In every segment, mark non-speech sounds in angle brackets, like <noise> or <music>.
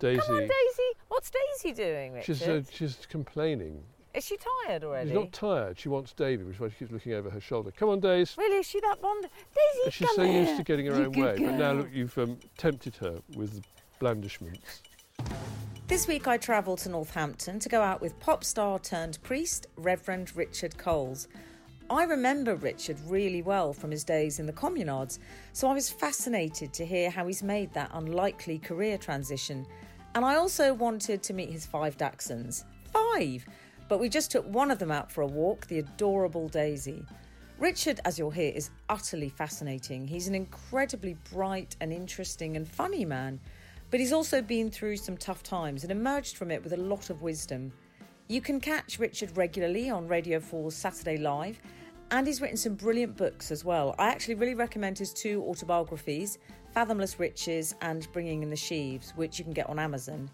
Daisy. Come on, Daisy. What's Daisy doing, Richard? She's uh, she's complaining. Is she tired already? She's not tired. She wants Davy, which is why she keeps looking over her shoulder. Come on, Daisy. Really, is she that fond? Daisy, She's come so here. used to getting her You own good way, but now look, you've um, tempted her with blandishments. This week I travelled to Northampton to go out with pop star turned priest, Reverend Richard Coles. I remember Richard really well from his days in the communards, so I was fascinated to hear how he's made that unlikely career transition. And I also wanted to meet his five Dachshunds. Five! But we just took one of them out for a walk, the adorable Daisy. Richard, as you'll hear, is utterly fascinating. He's an incredibly bright and interesting and funny man, but he's also been through some tough times and emerged from it with a lot of wisdom. You can catch Richard regularly on Radio 4's Saturday Live, and he's written some brilliant books as well. I actually really recommend his two autobiographies, Fathomless Riches and Bringing in the Sheaves, which you can get on Amazon.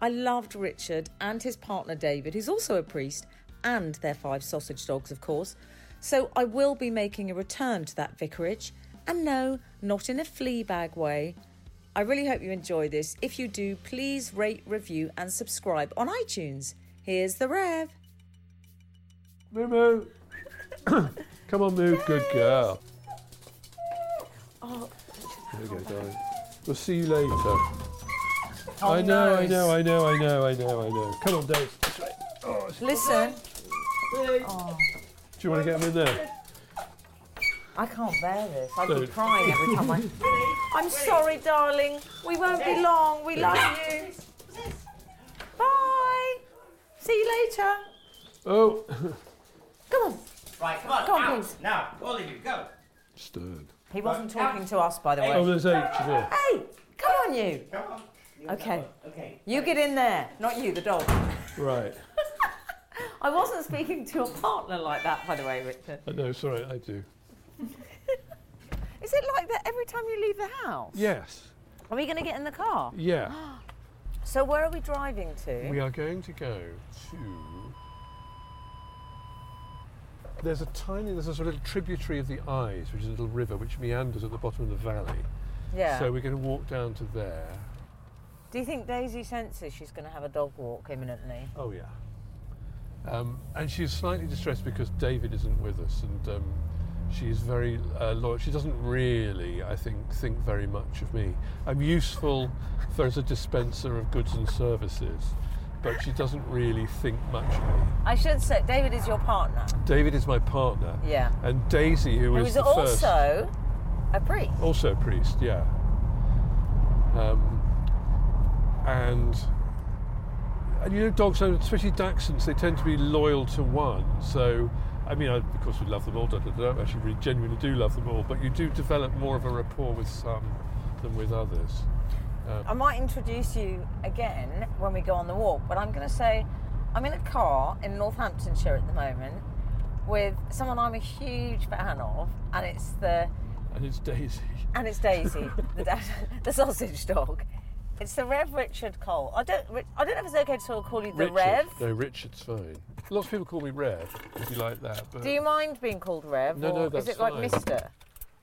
I loved Richard and his partner David, who's also a priest, and their five sausage dogs, of course. So I will be making a return to that vicarage, and no, not in a Fleabag way. I really hope you enjoy this. If you do, please rate, review, and subscribe on iTunes. Here's the Rev. Moo moo. <coughs> Come on, Moo. Good girl. Oh, There we go, darling. We'll see you later. Oh, I know, I know, I know, I know, I know, I know. Come on, Dave. This way. Oh, it's- listen. Oh. do you want to get him in there? I can't bear this. I'd be Don't. crying every time I. <laughs> I'm sorry, darling. We won't be long. We love you. Bye. See you later. Oh, Come on. Right, come on. Come on, out. please. Now, all of you, go. stern. He wasn't talking to us, by the way. Oh, there's H there. Hey, come on, you. Come on. Okay. Okay. You get in there, not you, the dog. Right. <laughs> I wasn't speaking to your partner like that, by the way, Richard. Uh, I know, sorry, I do. <laughs> Is it like that every time you leave the house? Yes. Are we going to get in the car? Yeah. <gasps> So where are we driving to? We are going to go to. There's a tiny, there's a sort of tributary of the Ise, which is a little river which meanders at the bottom of the valley. yeah. So we're going to walk down to there. Do you think Daisy senses she's going to have a dog walk imminently? Oh yeah. Um, and she's slightly distressed because David isn't with us, and um, she's very uh, loyal. She doesn't really, I think, think very much of me. I'm useful for as a dispenser of goods and services, but she doesn't really think much of me. I should say, David is your partner. David is my partner, Yeah. and Daisy, who Who is is the first, also a priest. also a priest, yeah. Um, and and you know, dogs, especially Dachshunds, they tend to be loyal to one. So, I mean, I, of course, we love them all. I don't actually really genuinely do love them all, but you do develop more of a rapport with some than with others. Um, I might introduce you again when we go on the walk, but I'm going to say I'm in a car in Northamptonshire at the moment with someone I'm a huge fan of, and it's the And it's Daisy. and it's Daisy, <laughs> the, the sausage dog. It's the Rev Richard Cole. I don't I don't know if it's okay to sort of call you the Richard. Rev. No, Richard's fine. Lots of people call me Rev, if you like that. But Do you mind being called Rev? No, or no, is that's it like fine. Mister?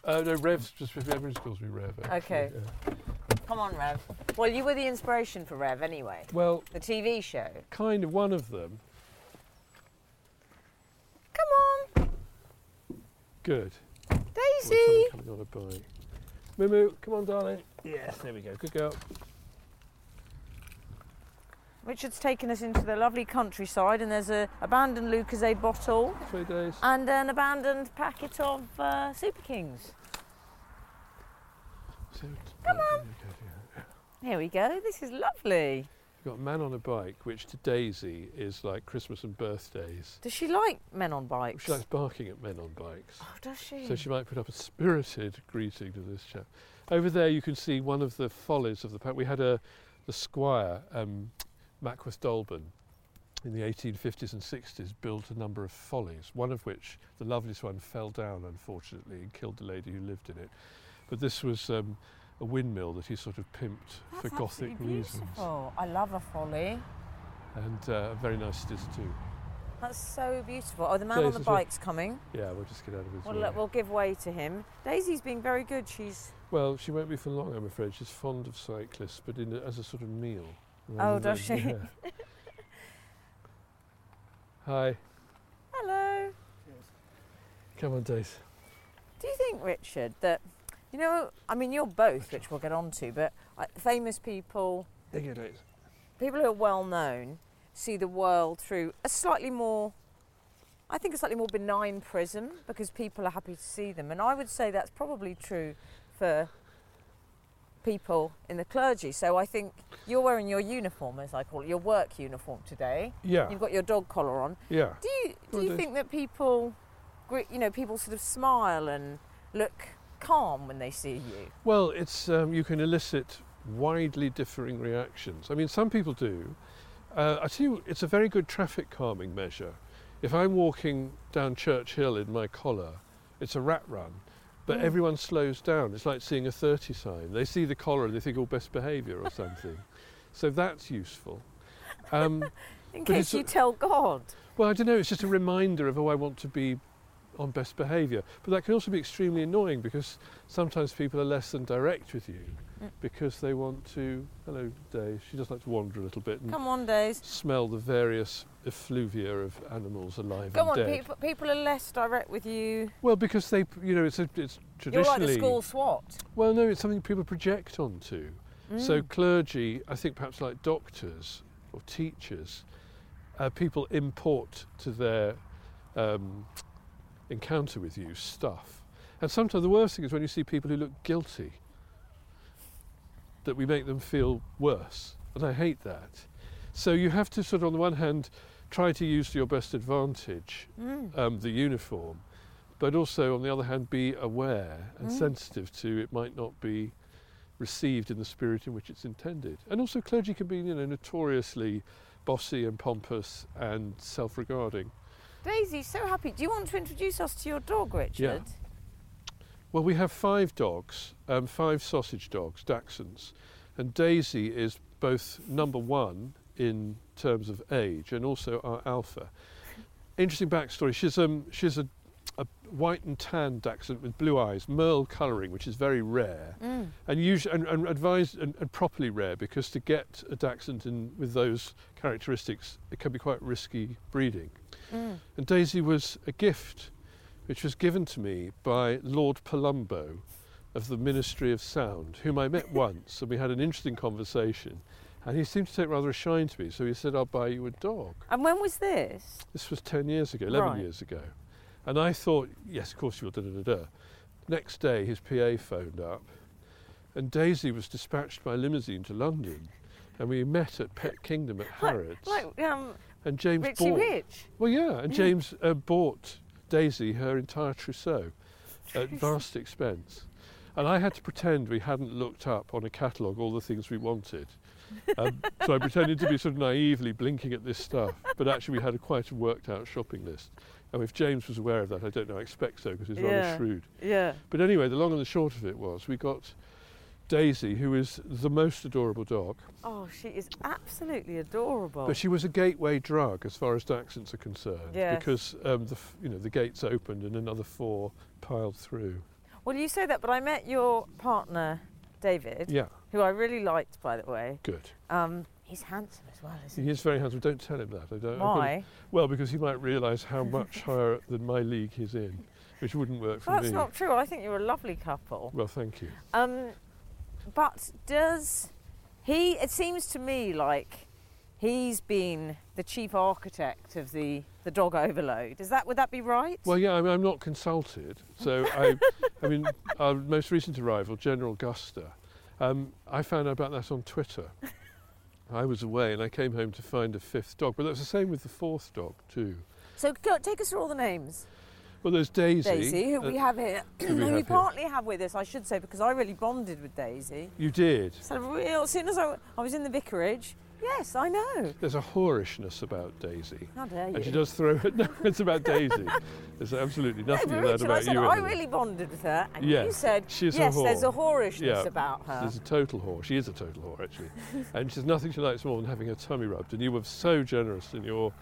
Uh, no, Rev's just everyone just calls me Rev. actually, Okay. yeah. Come on, Rev. Well, you were the inspiration for Rev anyway. Well, The TV show. kind of one of them. Come on, Good. Daisy. Someone coming on a bike. Moo Moo, come on, darling. Yes, there we go. Good girl. Richard's taken us into the lovely countryside, and there's an abandoned Lucozade bottle Three days. and an abandoned packet of uh, Super Kings. Come on. Here we go. This is lovely. You've got a man on a bike, which to Daisy is like Christmas and birthdays. Does she like men on bikes? She likes barking at men on bikes. oh, does she? So she might put up a spirited <laughs> greeting to this chap. Over there, you can see one of the follies of the pack. We had a the squire, um, Mackworth Dolben, in the 1850s and 60s, built a number of follies. One of which, the loveliest one, fell down unfortunately and killed the lady who lived in it. But this was um, a windmill that he sort of pimped for Gothic reasons, Oh, I love a folly. and uh, very nice it is too. That's so beautiful. Oh, the man So on the bike's coming. Yeah, we'll just get out of his We'll, way. we'll give way to him. Daisy's being very good. She's Well, she won't be for long, I'm afraid. She's fond of cyclists, but in a, as a sort of meal. Oh, does she? yeah. Hi. Hello. Come on, Dace. Do you think, Richard, that you know? I mean, you're both, which we'll get on to, but uh, famous people, There you Dace. people who are well known, see the world through a slightly more, I think, a slightly more benign prism because people are happy to see them, and I would say that's probably true for people in the clergy. So I think you're wearing your uniform, as I call it, your work uniform today. Yeah. You've got your dog collar on. Yeah. Do you do Well, you think that people, you know, people sort of smile and look calm when they see you? Well, it's um, you can elicit widely differing reactions. I mean, some people do. Uh, I tell you, it's a very good traffic calming measure. If I'm walking down Church Hill in my collar, it's a rat run, but Mm. everyone slows down. It's like seeing a 30 sign. They see the collar and they think, oh, best behaviour or something. so that's useful. Um, <laughs> In case you tell God. well, I don't know. It's just a reminder of, oh, I want to be on best behaviour. But that can also be extremely annoying because sometimes people are less than direct with you Mm. because they want to. Hello, Dave. She does like to wander a little bit and Come on, Days. smell the various effluvia of animals alive Come and on, dead. people, people are less direct with you. Well, because they, you know, it's a, it's You're like the school SWAT. Well, no, it's something people project onto. So Mm. clergy, I think perhaps like doctors or teachers, uh, people import to their um, encounter with you stuff. And sometimes the worst thing is when you see people who look guilty, that we make them feel worse. And I hate that. So you have to sort of, on the one hand, try to use to your best advantage Mm. um, the uniform, but also, on the other hand, be aware and Mm. sensitive to it might not be received in the spirit in which it's intended. And also, clergy can be, you know, notoriously bossy and pompous and self-regarding. Daisy, so happy. Do you want to introduce us to your dog, Richard? Yeah. Well, we have five dogs, um, five sausage dogs, Dachshunds, and Daisy is both number one in terms of age and also our alpha. Interesting backstory. She's um she's a, a white and tan Dachshund with blue eyes, merle colouring, which is very rare, Mm. and usually and, and advised and, and properly rare because to get a Dachshund in with those characteristics, it can be quite risky breeding. Mm. And Daisy was a gift which was given to me by Lord Palumbo of the Ministry of Sound, whom I met <laughs> once and we had an interesting conversation. And he seemed to take rather a shine to me, so he said, I'll buy you a dog. And when was this? This was 10 years ago, 11 Right. years ago. And I thought, yes, of course you will, da da da da. Next day, his PA phoned up, and Daisy was dispatched by limousine to London. And we met at Pet Kingdom at Harrods. Like um, and James Richie bought. Rich. Well, yeah, and James uh, bought Daisy her entire trousseau at <laughs> vast expense. And I had to pretend we hadn't looked up on a catalogue all the things we wanted. Um, <laughs> so I pretended to be sort of naively blinking at this stuff, but actually we had a quite a worked out shopping list. And if James was aware of that, I don't know, I expect so because he's rather shrewd. Yeah. But anyway, the long and the short of it was we got Daisy, who is the most adorable dog, Oh, she is absolutely adorable. but she was a gateway drug as far as Dachshunds are concerned, Yes. because um, the you know the gates opened and another four piled through. Well, you say that, but I met your partner, David, Yeah, who I really liked, by the way. good. Um, he's handsome as well, isn't He is very handsome. Don't tell him that. I don't. he? Why? Well, because he might realise how <laughs> much higher than my league he's in, which wouldn't work for Well, that's me. not true. I think you're a lovely couple. Well, thank you. Um, but does he? It seems to me like he's been the chief architect of the the dog overload. Is that would that be right? Well, yeah, I mean, I'm not consulted. So, <laughs> I, I mean, our most recent arrival, General Guster, um, I found out about that on Twitter. I was away and I came home to find a fifth dog, but that's the same with the fourth dog, too. so go, take us through all the names. Well, there's Daisy. Daisy, who uh, we have here, who we we, have here. partly have with us, I should say, because I really bonded with Daisy. You did. So real, as soon as I, I was in the vicarage, yes, I know. There's a whorishness about Daisy. How dare you? And she does throw it. <laughs> No, it's about <laughs> Daisy. There's absolutely nothing of that about I said you. I really bonded with her, and you said she's a yes. there's a whorishness Yeah, about her. She's a total whore. She is a total whore, actually. <laughs> and she's nothing she likes more than having her tummy rubbed. And you were so generous in your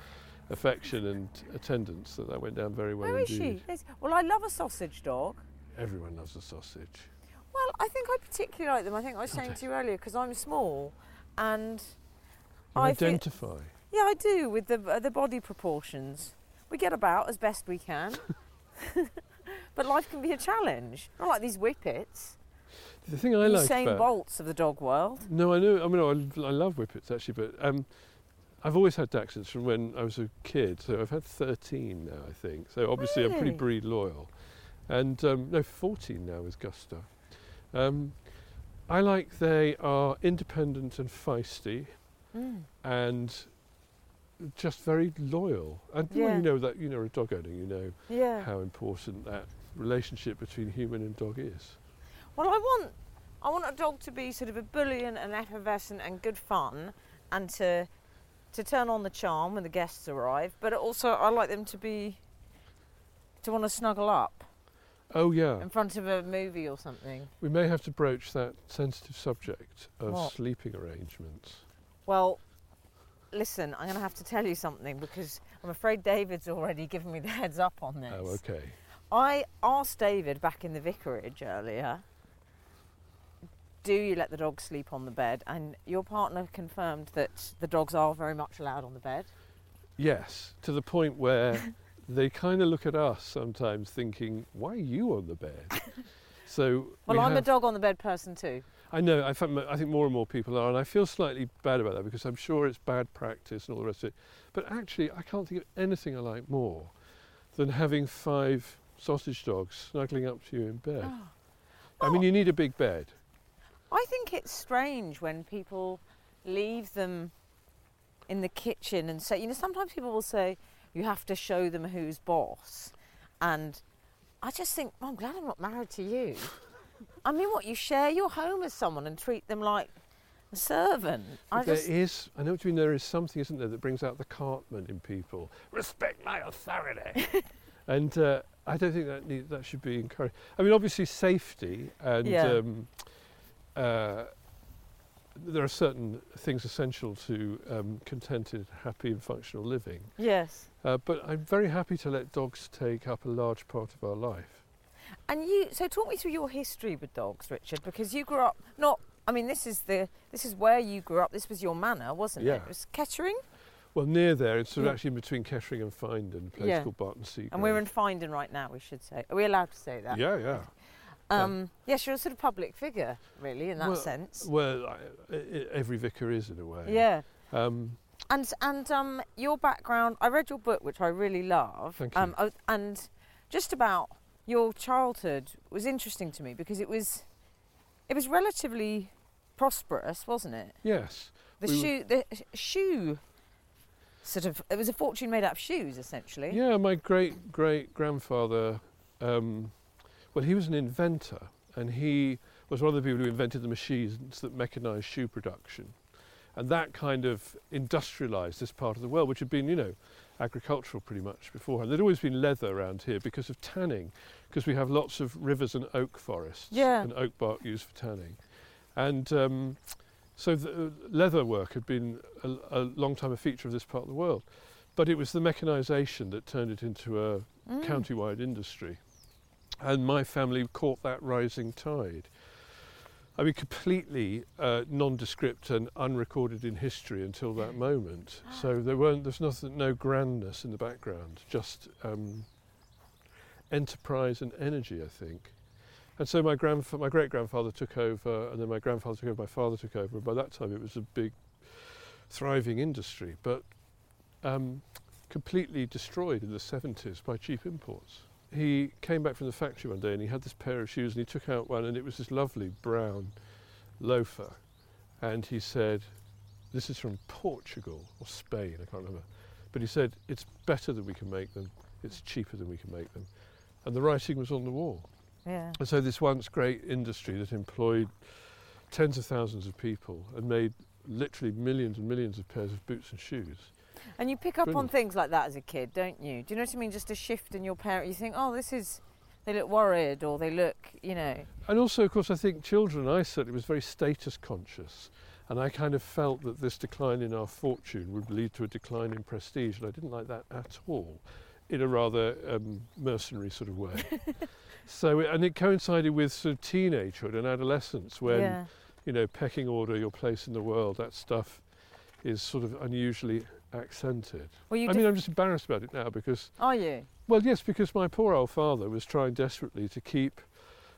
affection and attendance that that went down very well Where is indeed. she? Yes. Well, I love a sausage dog. Everyone loves a sausage. Well, I think I particularly like them. I think I was saying to you earlier because I'm small, and You I feel- identify. yeah, I do with the uh, the body proportions. We get about as best we can, <laughs> but life can be a challenge. Not like these whippets, The thing I like about Bolts of the dog world. No, I know. I mean, I, I love whippets actually, but um, I've always had Dachshunds from when I was a kid. So I've had 13 now, I think. So obviously I'm pretty breed loyal, and um, no, 14 now with Gusta. Um, I like they are independent and feisty, Mm. and just very loyal. And Yeah. you know that you know a dog owner, you know Yeah. how important that relationship between human and dog is. Well, I want I want a dog to be sort of a ebullient and effervescent and good fun, and to to turn on the charm when the guests arrive. But also, I like them to be to want to snuggle up Oh yeah. in front of a movie or something. We may have to broach that sensitive subject of What? sleeping arrangements. Well, listen, I'm going to have to tell you something because I'm afraid David's already given me the heads up on this. Oh, okay. I asked David back in the vicarage earlier, do you let the dog sleep on the bed? And your partner confirmed that the dogs are very much allowed on the bed. Yes, to the point where <laughs> they kind of look at us sometimes thinking, why are you on the bed? <laughs> so Well, we I'm a dog on the bed person too. I know. I, find, I think more and more people are, and I feel slightly bad about that because I'm sure it's bad practice and all the rest of it. But actually, I can't think of anything I like more than having five sausage dogs snuggling up to you in bed. Ah. I mean, Oh. you need a big bed. I think it's strange when people leave them in the kitchen and say, you know, sometimes people will say you have to show them who's boss. And I just think, "Oh, I'm glad I'm not married to you. I mean, what, you share your home with someone and treat them like a servant? I There is, I know what you mean, there is something, isn't there, that brings out the Cartman in people. Respect my authority. <laughs> and uh, I don't think that need, that should be encouraged. I mean, obviously, safety and Yeah. um, uh, there are certain things essential to um, contented, happy, and functional living. yes. Uh, but I'm very happy to let dogs take up a large part of our life. And you, so talk me through your history with dogs, Richard, because you grew up not. I mean, this is the this is where you grew up. This was your manor, wasn't Yeah. it? It was Kettering, Well, near there, it's sort of Yeah. actually in between Kettering and Finedon, a place Yeah. called Barton Sea. and we're in Finedon right now. We should say. Are we allowed to say that? Yeah, yeah. Um, yes, you're a sort of public figure, really, in that Well, sense. Well, I, I, every vicar is in a way. Yeah. Um, And and um, your background. I read your book, which I really love. Thank you. Um, and just about your childhood was interesting to me because it was it was relatively prosperous, wasn't it? yes. The We were- shoe, the shoe, sort of. It was a fortune made out of shoes, essentially. Yeah, my great great grandfather. Um, well, he was an inventor, and he was one of the people who invented the machines that mechanised shoe production, and that kind of industrialised this part of the world, which had been, you know, agricultural pretty much beforehand. There'd always been leather around here because of tanning, because we have lots of rivers and oak forests, Yeah. and oak bark used for tanning, and. Um, so the uh, leather work had been a, a long time a feature of this part of the world, but it was the mechanisation that turned it into a Mm. county-wide industry. And my family caught that rising tide. I mean, completely uh, nondescript and unrecorded in history until that moment. <gasps> So there weren't, there's nothing, no grandness in the background, just um, enterprise and energy, I think. And so my grandfa- my great grandfather took over, and then my grandfather took over, my father took over, and by that time it was a big, thriving industry, but um, completely destroyed in the 70s by cheap imports. He came back from the factory one day and he had this pair of shoes and he took out one and it was this lovely brown loafer. And he said, This is from Portugal or Spain, I can't remember. But he said, It's better than we can make them, it's cheaper than we can make them. And the writing was on the wall. Yeah. And so this once great industry that employed tens of thousands of people and made literally millions and millions of pairs of boots and shoes. And you pick up on things like that as a kid, don't you? Do you know what I mean? Just a shift in your parent. You think, oh, this is. They look worried, or they look, you know. And also, of course, I think children, I certainly was very status conscious. And I kind of felt that this decline in our fortune would lead to a decline in prestige. And I didn't like that at all. In a rather um, mercenary sort of way. <laughs> so, and it coincided with sort of teenagehood and adolescence when, yeah. you know, pecking order, your place in the world, that stuff is sort of unusually accented. Well, you I mean, I'm just embarrassed about it now because, are you? well, yes, because my poor old father was trying desperately to keep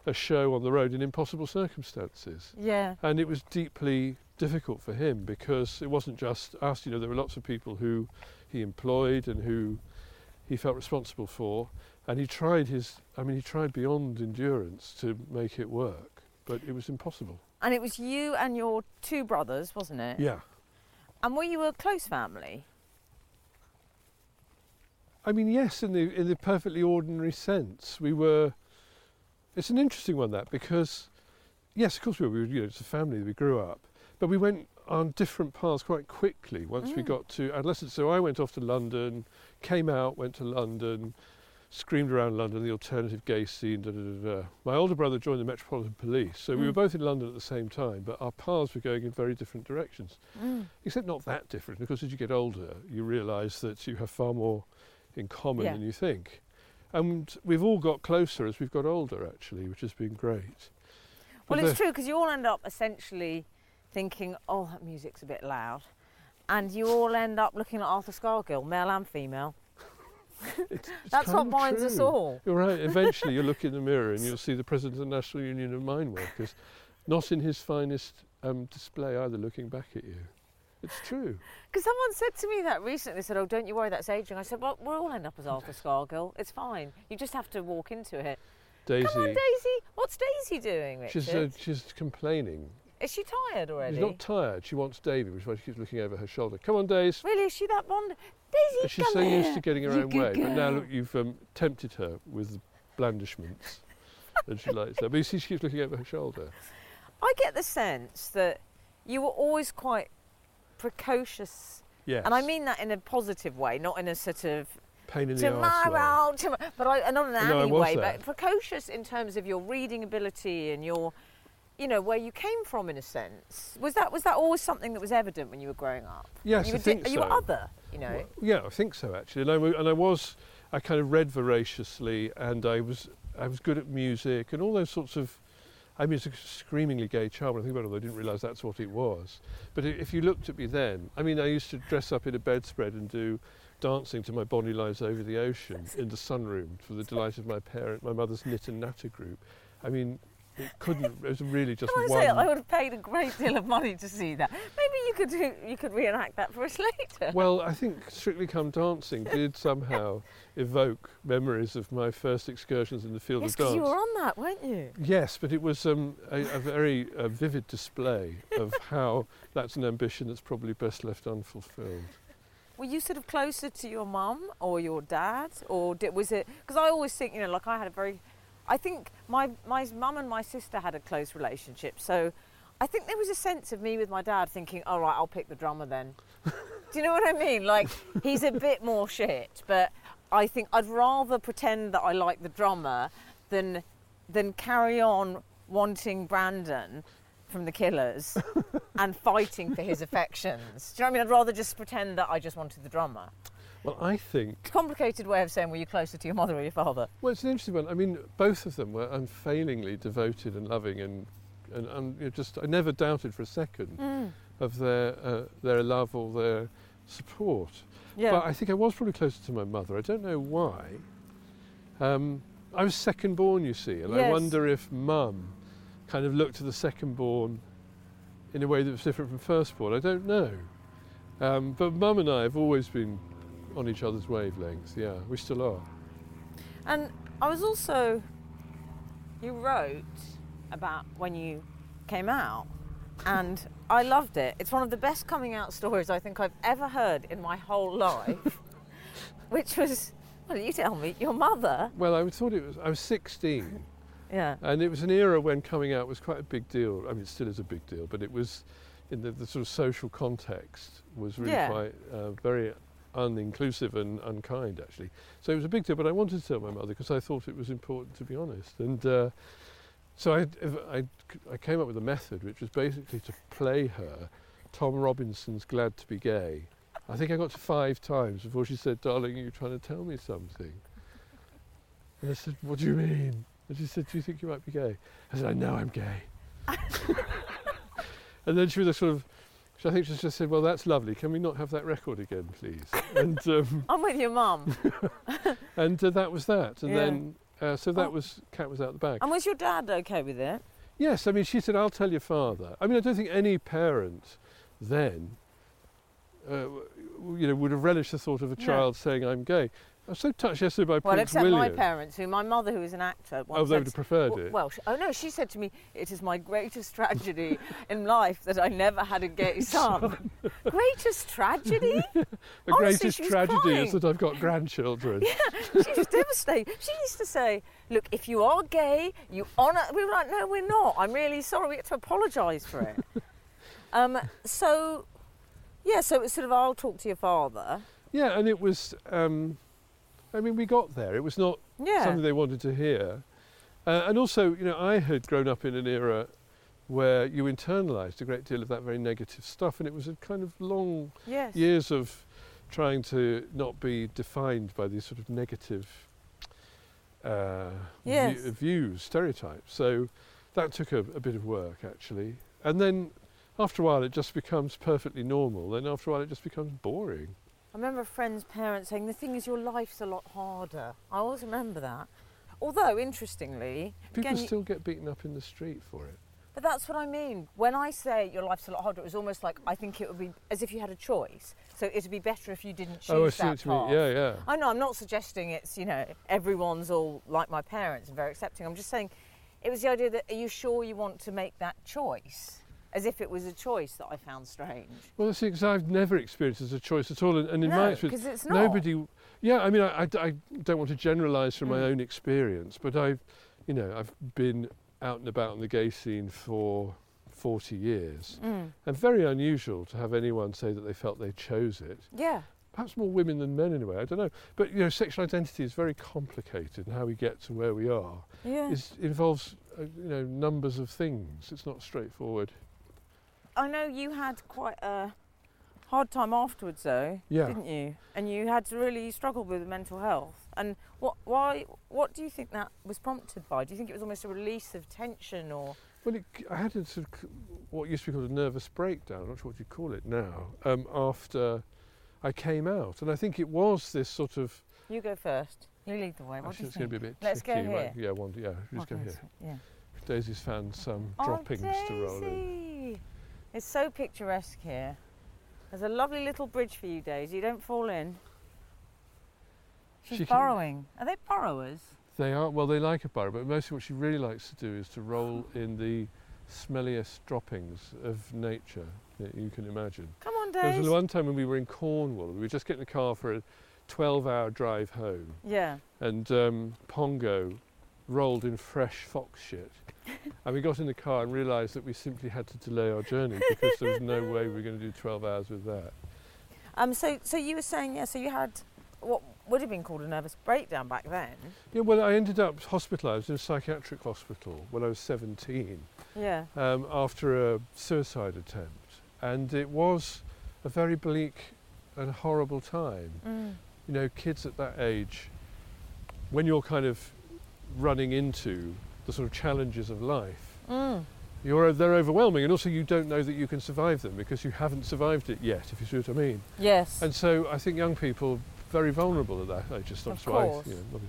a show on the road in impossible circumstances. Yeah. And it was deeply difficult for him because it wasn't just us, you know, there were lots of people who he employed and who he felt responsible for. And he tried his, I mean, he tried beyond endurance to make it work, but it was impossible. And it was you and your two brothers, wasn't it? Yeah. And were you a close family? I mean, yes, in the, in the perfectly ordinary sense. We were, it's an interesting one that because, yes, of course we were, we were you know, it's a family, that we grew up, but we went on different paths quite quickly once we Mm. got to adolescence. So I went off to London, came out, went to London, screamed around London, the alternative gay scene, da da da da. My older brother joined the Metropolitan Police, so we were Mm. both in London at the same time, but our paths were going in very different directions. Mm. Except not that different, because as you get older, you realise that you have far more in common Yeah. than you think. And we've all got closer as we've got older, actually, which has been great. But Well, it's the- true because you all end up essentially thinking, "Oh, that music's a bit loud," and you all end up looking at Arthur Scargill, male and female. <laughs> It's, it's That's what binds us all. You're right. Eventually, you'll look in the mirror and <laughs> you'll see the president of the National Union of Mine Workers, not in his finest um, display either, looking back at you. It's true. Because someone said to me that recently. They said, "Oh, don't you worry, that's aging." I said, "Well, we'll all end up as Arthur Scargill. It's fine. You just have to walk into it." Daisy, Come on, Daisy. What's Daisy doing, Richard? she's, uh, she's complaining. Is she tired already? She's not tired. She wants Davy, which is why she keeps looking over her shoulder. Come on, Daisy. really? Is she that fond? Daisy, She's come so here. used to getting her You own good way, but now girl. look, you've um, tempted her with blandishments, <laughs> and she likes that. But you see, she keeps looking over her shoulder. I get the sense that you were always quite precocious, Yes. and I mean that in a positive way, not in a sort of pain in the arse tomorrow, tomorrow, but I not in an No, I was way, that. but precocious in terms of your reading ability and your, you know, where you came from in a sense. Was that was that always something that was evident when you were growing up? Yes, you I were, think you so. were other, you know. Well, yeah, I think so actually. And I, and I was, I kind of read voraciously, and I was, I was good at music and all those sorts of. I mean, it's a screamingly gay child. When I think about it, I didn't realise that's what it was. But if you looked at me then, I mean, I used to dress up in a bedspread and do dancing to my Bonnie Lies Over the Ocean in the sunroom for the delight of my parent, my mother's knit and natter group. I mean, it couldn't. It was really just Can I one. say I would have paid a great deal of money to see that. Maybe you could do, you could reenact that for us <laughs> later. Well, I think Strictly Come Dancing did somehow evoke memories of my first excursions in the field yes, of dance. you were on that, weren't you? Yes, but it was um, a, a very uh, vivid display of <laughs> how that's an ambition that's probably best left unfulfilled. Were you sort of closer to your mum or your dad, or did, was it? Because I always think, you know, like I had a very, I think my my mum and my sister had a close relationship, so I think there was a sense of me with my dad thinking, all right, I'll pick the drummer then. Do you know what I mean? Like he's a bit more shit, but I think I'd rather pretend that I like the drummer than than carry on wanting Brandon from the Killers <laughs> and fighting for his affections. Do you know what I mean? I'd rather just pretend that I just wanted the drummer. Well, I think It's a complicated way of saying were you closer to your mother or your father? well, it's an interesting one. I mean, both of them were unfailingly devoted and loving, and and, and you know, just I never doubted for a second Mm. of their uh, their love or their support. Yeah. But I think I was probably closer to my mother. I don't know why. Um, I was second born, you see, and I wonder if mum kind of looked at the second born in a way that was different from first born. I don't know. Um, but mum and I have always been on each other's wavelengths. Yeah, we still are. And I was also, you wrote about when you came out, and I loved it. It's one of the best coming out stories I think I've ever heard in my whole life, <laughs> which was, well, you tell me, your mother. Well, I thought it was. I was 16, Yeah. and it was an era when coming out was quite a big deal. I mean, it still is a big deal, but it was in the, the sort of social context was really Yeah. quite uh, very uninclusive and unkind, actually. So it was a big deal. But I wanted to tell my mother because I thought it was important, to be honest. And uh, so I, I, I came up with a method, which was basically to play her Tom Robinson's "Glad to Be Gay." I think I got to five times before she said, Darling, are you trying to tell me something? And I said, What do you mean? And she said, Do you think you might be gay? I said, I know I'm gay. <laughs> and then she was a sort of, I think she just said, Well, that's lovely. Can we not have that record again, please? and um, <laughs> I'm with your mum. <laughs> and uh, that was that. And Yeah. then, uh, so that Oh. was, cat was out the bag. and was your dad okay with it? Yes, I mean, she said, I'll tell your father. I mean, I don't think any parent then, uh, you know, would have relished the thought of a No. child saying, I'm gay. I was so touched yesterday by Well, Prince except William. my parents, who my mother, who is an actor, once oh, they would have preferred Well, it. well, sh- oh no, she said to me, "It is my greatest tragedy <laughs> in life that I never had a gay <laughs> son." greatest tragedy? <laughs> the honestly, greatest she tragedy crying. is that I've got grandchildren. she was devastated. She used to say, "Look, if you are gay, you honour." We were like, "No, we're not. I'm really sorry. We had to apologise for it." um, so, yeah, so it was sort of, "I'll talk to your father." Yeah, and it was, um, I mean, we got there. It was not Yeah, something they wanted to hear. Uh, and also, you know, I had grown up in an era where you internalised a great deal of that very negative stuff, and it was a kind of long yes, years of trying to not be defined by these sort of negative uh, Yes. view- views, stereotypes. So that took a, a bit of work actually. And then after a while it just becomes perfectly normal. Then after a while it just becomes boring. I remember a friend's parents saying, "The thing is, your life's a lot harder." I always remember that. Although, interestingly, People Again, still get beaten up in the street for it. But that's what I mean. When I say your life's a lot harder, it was almost like I think it would be as if you had a choice. So it'd be better if you didn't choose oh, I see that what you mean. path. Yeah, yeah. I know. I'm not suggesting it's you know everyone's all like my parents and very accepting. I'm just saying it was the idea that are you sure you want to make that choice? As if it was a choice that I found strange. Well, that's because I've never experienced as a choice at all. And, and in my experience, it's not. nobody yeah i mean I don't want to generalize from my Mm. own experience but i've you know i've been out and about in the gay scene for 40 years Mm. and very unusual to have anyone say that they felt they chose it Yeah. perhaps more women than men anyway. i don't know but you know sexual identity is very complicated and how we get to where we are Yeah. is involves uh, you know numbers of things it's not straightforward I know you had quite a hard time afterwards, though, Yeah. didn't you? And you had to really struggle with mental health. And what, why, what do you think that was prompted by? Do you think it was almost a release of tension, or Well, it, I had a sort of what used to be called a nervous breakdown. I'm not sure what you call it now. Um, after I came out, and I think it was this sort of. you go first? You lead the way. What actually, do it's you going to be a bit Let's go tricky. right? here. Yeah, one. Yeah, just go here. Yeah. Daisy's found some Oh, droppings to roll in. It's so picturesque here. There's a lovely little bridge for you, Daisy. You don't fall in. She's She can- burrowing. Are they burrowers? They are well. They like a burrow, but mostly what she really likes to do is to roll in the smelliest droppings of nature that you can imagine. Come on, Daisy. There was one time when we were in Cornwall. We were just getting the car for a 12-hour drive home. Yeah. and um, Pongo rolled in fresh fox shit. <laughs> and we got in the car and realised that we simply had to delay our journey because there was no <laughs> way we were going to do 12 hours with that. Um, so, so you were saying, yeah, so you had what would have been called a nervous breakdown back then. Yeah, well, I ended up hospitalised in a psychiatric hospital when I was 17 Yeah. um, after a suicide attempt. And it was a very bleak and horrible time. Mm. You know, kids at that age, when you're kind of running into the sort of challenges of life, Mm. You're, they're overwhelming, and also you don't know that you can survive them because you haven't survived it yet, if you see what I mean. Yes. And so I think young people very vulnerable at that age. Just Of so I- course. you know,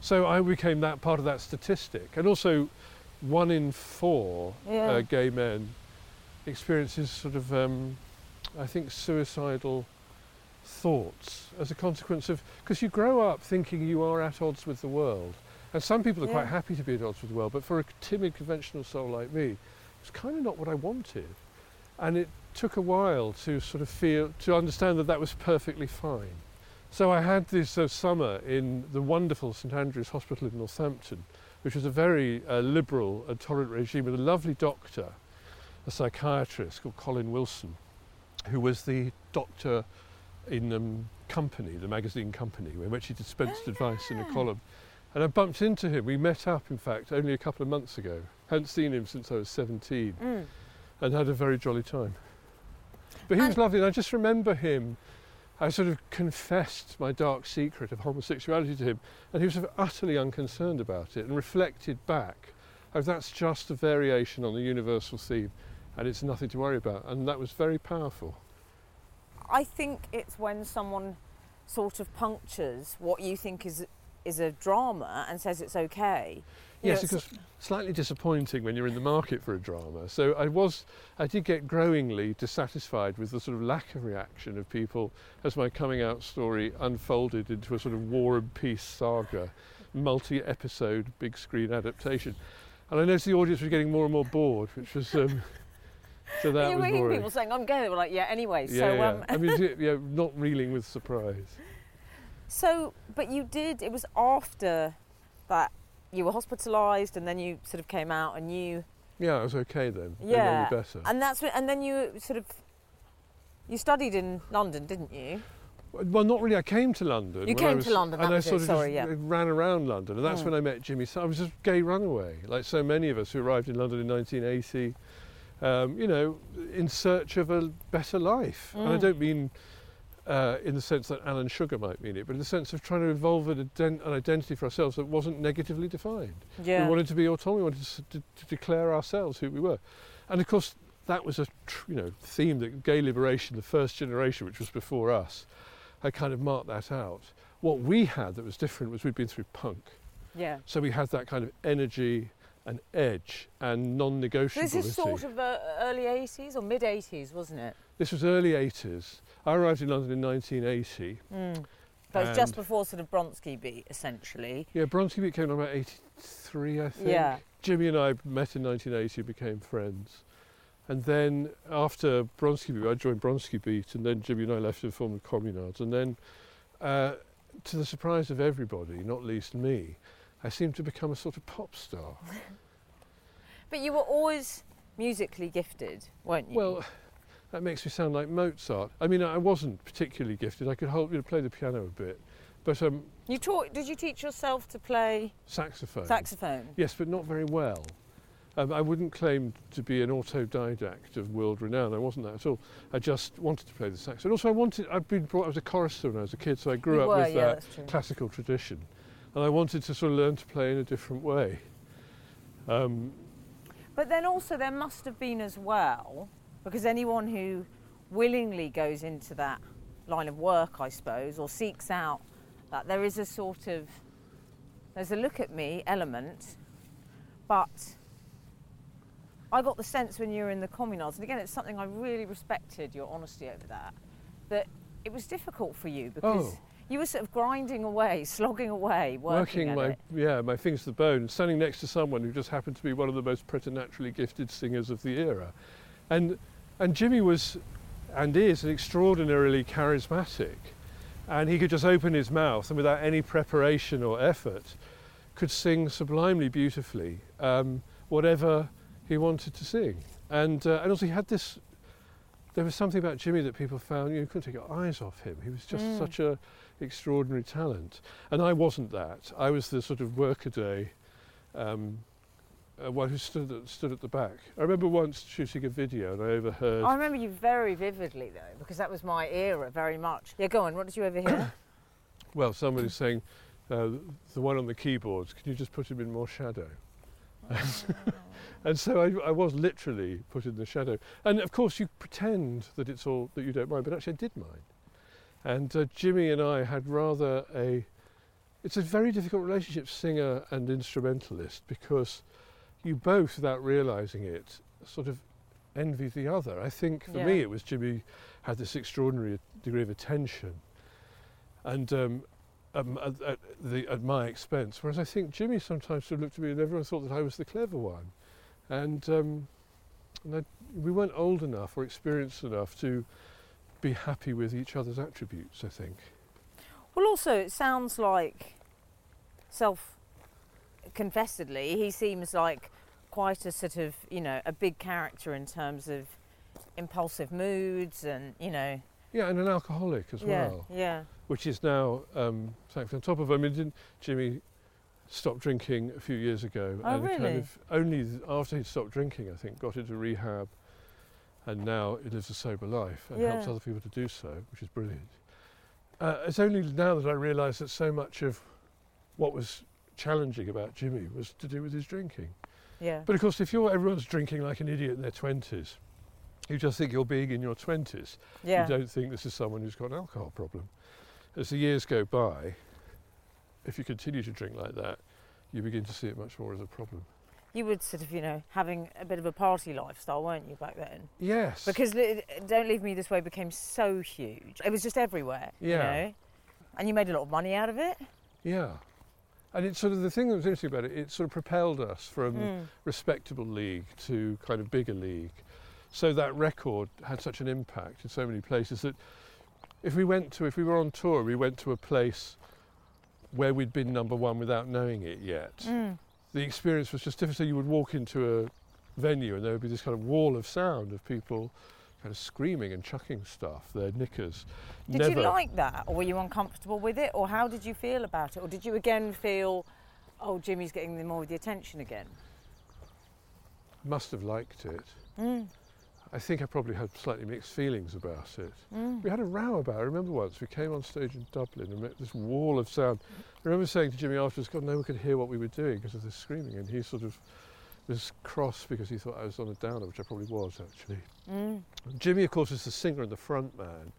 so I became that part of that statistic, and also one in four Yeah. uh, gay men experiences sort of, um, I think, suicidal thoughts as a consequence of because you grow up thinking you are at odds with the world, and some people are quite happy to be at odds with the world, but for a timid conventional soul like me, it's kind of not what I wanted, and it took a while to sort of feel to understand that that was perfectly fine. So I had this uh, summer in the wonderful St Andrew's Hospital in Northampton, which was a very uh, liberal and tolerant regime with a lovely doctor, a psychiatrist called Colin Wilson, who was the doctor in um, Company, the magazine Company, in which he dispensed Oh, advice in a column. And I bumped into him. We met up, in fact, only a couple of months ago. Hadn't seen him since I was 17 Mm. and had a very jolly time. But he was lovely, and I just remember him I sort of confessed my dark secret of homosexuality to him, and he was sort of utterly unconcerned about it and reflected back, oh, that's just a variation on the universal theme, and it's nothing to worry about. And that was very powerful. I think it's when someone sort of punctures what you think is is a drama and says it's okay. You yes, know, it's- because slightly disappointing when you're in the market for a drama. So I was, I did get growingly dissatisfied with the sort of lack of reaction of people as my coming out story unfolded into a sort of war and peace saga, multi-episode big screen adaptation. And I noticed the audience was getting more and more bored, which was um, <laughs> so that you're was people saying I'm gay. They were like, yeah. Anyway, yeah, so yeah. um, I mean, <laughs> yeah, not reeling with surprise. So, but you did. It was after that you were hospitalised, and then you sort of came out, and you, Yeah, I was okay then. Yeah, better. and that's when, and then you sort of, you studied in London, didn't you? Well, not really. I came to London. You came I to London, and I was it, sort of sorry, just yeah. ran around London, and that's Mm. when I met Jimmy. So I was a gay runaway, like so many of us who arrived in London in 1980. Um, you know, in search of a better life, and I Mm. don't mean uh, in the sense that Alan Sugar might mean it, but in the sense of trying to evolve an, ident- an identity for ourselves that wasn't negatively defined. Yeah. We wanted to be autonomous. We wanted to, to, to declare ourselves who we were, and of course that was a tr- you know theme that gay liberation, the first generation, which was before us, had kind of marked that out. What we had that was different was we'd been through punk, yeah. so we had that kind of energy and edge and non-negotiability. This is sort of uh, early 80s or mid 80s, wasn't it? This was early 80s. I arrived in London in 1980. Mm. But it's just before sort of Bronski Beat, essentially. Yeah, Bronski Beat came in about 83, I think. Yeah. Jimmy and I met in 1980 and became friends. And then after Bronski Beat, I joined Bronski Beat, and then Jimmy and I left and formed the Communards. And then, uh, to the surprise of everybody, not least me, I seemed to become a sort of pop star. <laughs> But you were always musically gifted, weren't you? Well, that makes me sound like Mozart. I mean, I wasn't particularly gifted. I could hold, you know, play the piano a bit, but um, you taught. Did you teach yourself to play saxophone. saxophone? Yes, but not very well. Um, I wouldn't claim to be an autodidact of world renown. I wasn't that at all. I just wanted to play the saxophone. Also, I wanted. I'd been brought. I was a chorister when I was a kid, so I grew You up were, with yeah, that classical tradition, and I wanted to sort of learn to play in a different way. Um, But then also there must have been as well, because anyone who willingly goes into that line of work, I suppose, or seeks out that there is a sort of there's a look at me element, but I got the sense when you were in the communards, and again it's something I really respected your honesty over that, that it was difficult for you because Oh. you were sort of grinding away, <laughs> slogging away, working, working my it. yeah my fingers to the bone, standing next to someone who just happened to be one of the most preternaturally gifted singers of the era, and and Jimmy was and is extraordinarily charismatic, and he could just open his mouth and without any preparation or effort, could sing sublimely beautifully um, whatever he wanted to sing, and uh, and also he had this. There was something about Jimmy that people found you couldn't take your eyes off him. He was just Mm. such an extraordinary talent. And I wasn't that. I was the sort of workaday um, uh, one who stood at, stood at the back. I remember once shooting a video and I overheard. I remember you very vividly though, because that was my era very much. Yeah, go on. What did you overhear? <coughs> well, somebody saying, uh, the one on the keyboards, can you just put him in more shadow? <laughs> and so I, I was literally put in the shadow. And of course, you pretend that it's all that you don't mind, but actually, I did mind. And uh, Jimmy and I had rather a. It's a very difficult relationship, singer and instrumentalist, because you both, without realising it, sort of envy the other. I think for me, it was Jimmy had this extraordinary degree of attention, and um, um, at, at, the, at my expense. Whereas I think Jimmy sometimes sort of looked at me and everyone thought that I was the clever one. And, um, and I, we weren't old enough or experienced enough to be happy with each other's attributes, I think. well, also it sounds like self confessedly he seems like quite a sort of you know a big character in terms of impulsive moods and you know Yeah, and an alcoholic as yeah well, yeah which is now, um, thankfully, on top of. I mean, didn't Jimmy stop drinking a few years ago? Oh, and kind of only after he'd stopped drinking, I think, got into rehab, and now he lives a sober life and helps other people to do so, which is brilliant. Uh, it's only now that I realise that so much of what was challenging about Jimmy was to do with his drinking. Yeah. But of course, if you're everyone's drinking like an idiot in their twenties, you just think you're being in your twenties. yeah. You don't think this is someone who's got an alcohol problem. As the years go by, if you continue to drink like that, you begin to see it much more as a problem. You would sort of, you know, having a bit of a party lifestyle, weren't you, back then? Yes. Because Don't Leave Me This Way became so huge. It was just everywhere. You Yeah. know? And you made a lot of money out of it. yeah. And it's sort of the thing that was interesting about it, it sort of propelled us from Mm. respectable league to kind of bigger league. So that record had such an impact in so many places that if we went to, if we were on tour, we went to a place where we'd been number one without knowing it yet. Mm. The experience was just different. So you would walk into a venue and there would be this kind of wall of sound of people kind of screaming and chucking stuff, their knickers. Did Never. you like that, or were you uncomfortable with it, or how did you feel about it, or did you again feel, oh, Jimmy's getting the more of the attention again? Must have liked it. Mm. I think I probably had slightly mixed feelings about it. Mm. We had a row about it. I remember once we came on stage in Dublin and met this wall of sound. I remember saying to Jimmy afterwards, God, no one could hear what we were doing because of the screaming. And he sort of was cross because he thought I was on a downer, which I probably was actually. Mm. Jimmy, of course, is the singer and the front man,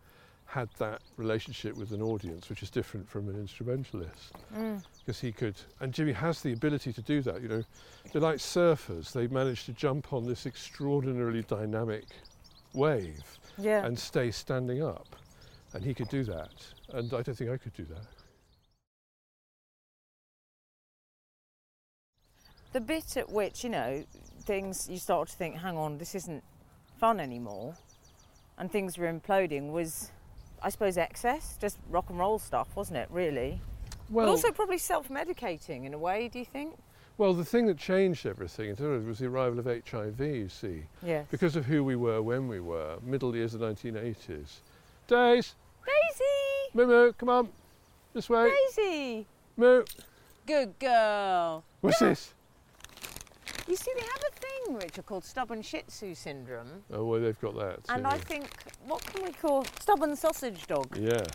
had that relationship with an audience, which is different from an instrumentalist. Mm. Because he could, and Jimmy has the ability to do that. You know, they're like surfers. They manage to jump on this extraordinarily dynamic wave Yeah. and stay standing up. And he could do that. And I don't think I could do that. The bit at which you know things you start to think, hang on, this isn't fun anymore, and things were imploding was, I suppose, excess, just rock and roll stuff, wasn't it? Really. Well, but also probably self-medicating in a way. Do you think? well, the thing that changed everything in terms of was the arrival of HIV, you see. Yes. Because of who we were when we were, middle years of the 1980s. Days, Daisy, Moo Moo, come on, this way. Daisy, Moo, good girl. what's this? You see, they have a thing, Richard, called stubborn Shih Tzu syndrome, Oh, well, they've got that. and so- I think what can we call stubborn sausage dog? Yes.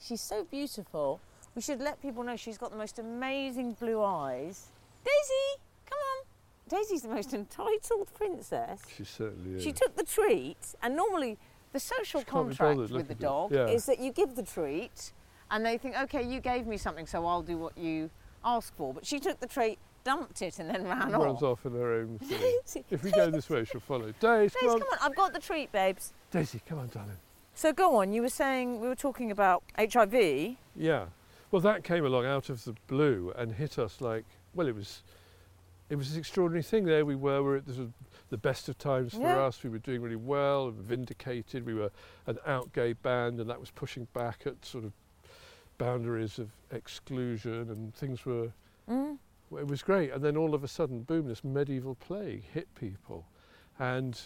She's so beautiful. We should let people know she's got the most amazing blue eyes. Daisy, come on. Daisy's the most entitled princess. She certainly is. She took the treat, and normally the social She contract with the dog. Yeah. is that you give the treat, and they think, okay, you gave me something, so I'll do what you ask for. But she took the treat, dumped it, and then ran off. runs off. in her own <laughs> thing. If we go this way, she'll follow. Daisy, come on. come on, I've got the treat, babes. Daisy, come on, darling. So go on. You were saying we were talking about HIV. Yeah. Well, that came along out of the blue and hit us like, well, it was, it was this extraordinary thing. There we were. We were at this was the best of times for Yeah. us. We were doing really well, vindicated. We were an out gay band, and that was pushing back at sort of boundaries of exclusion, and things were. Mm. It was great. And then all of a sudden, boom! This medieval plague hit people, and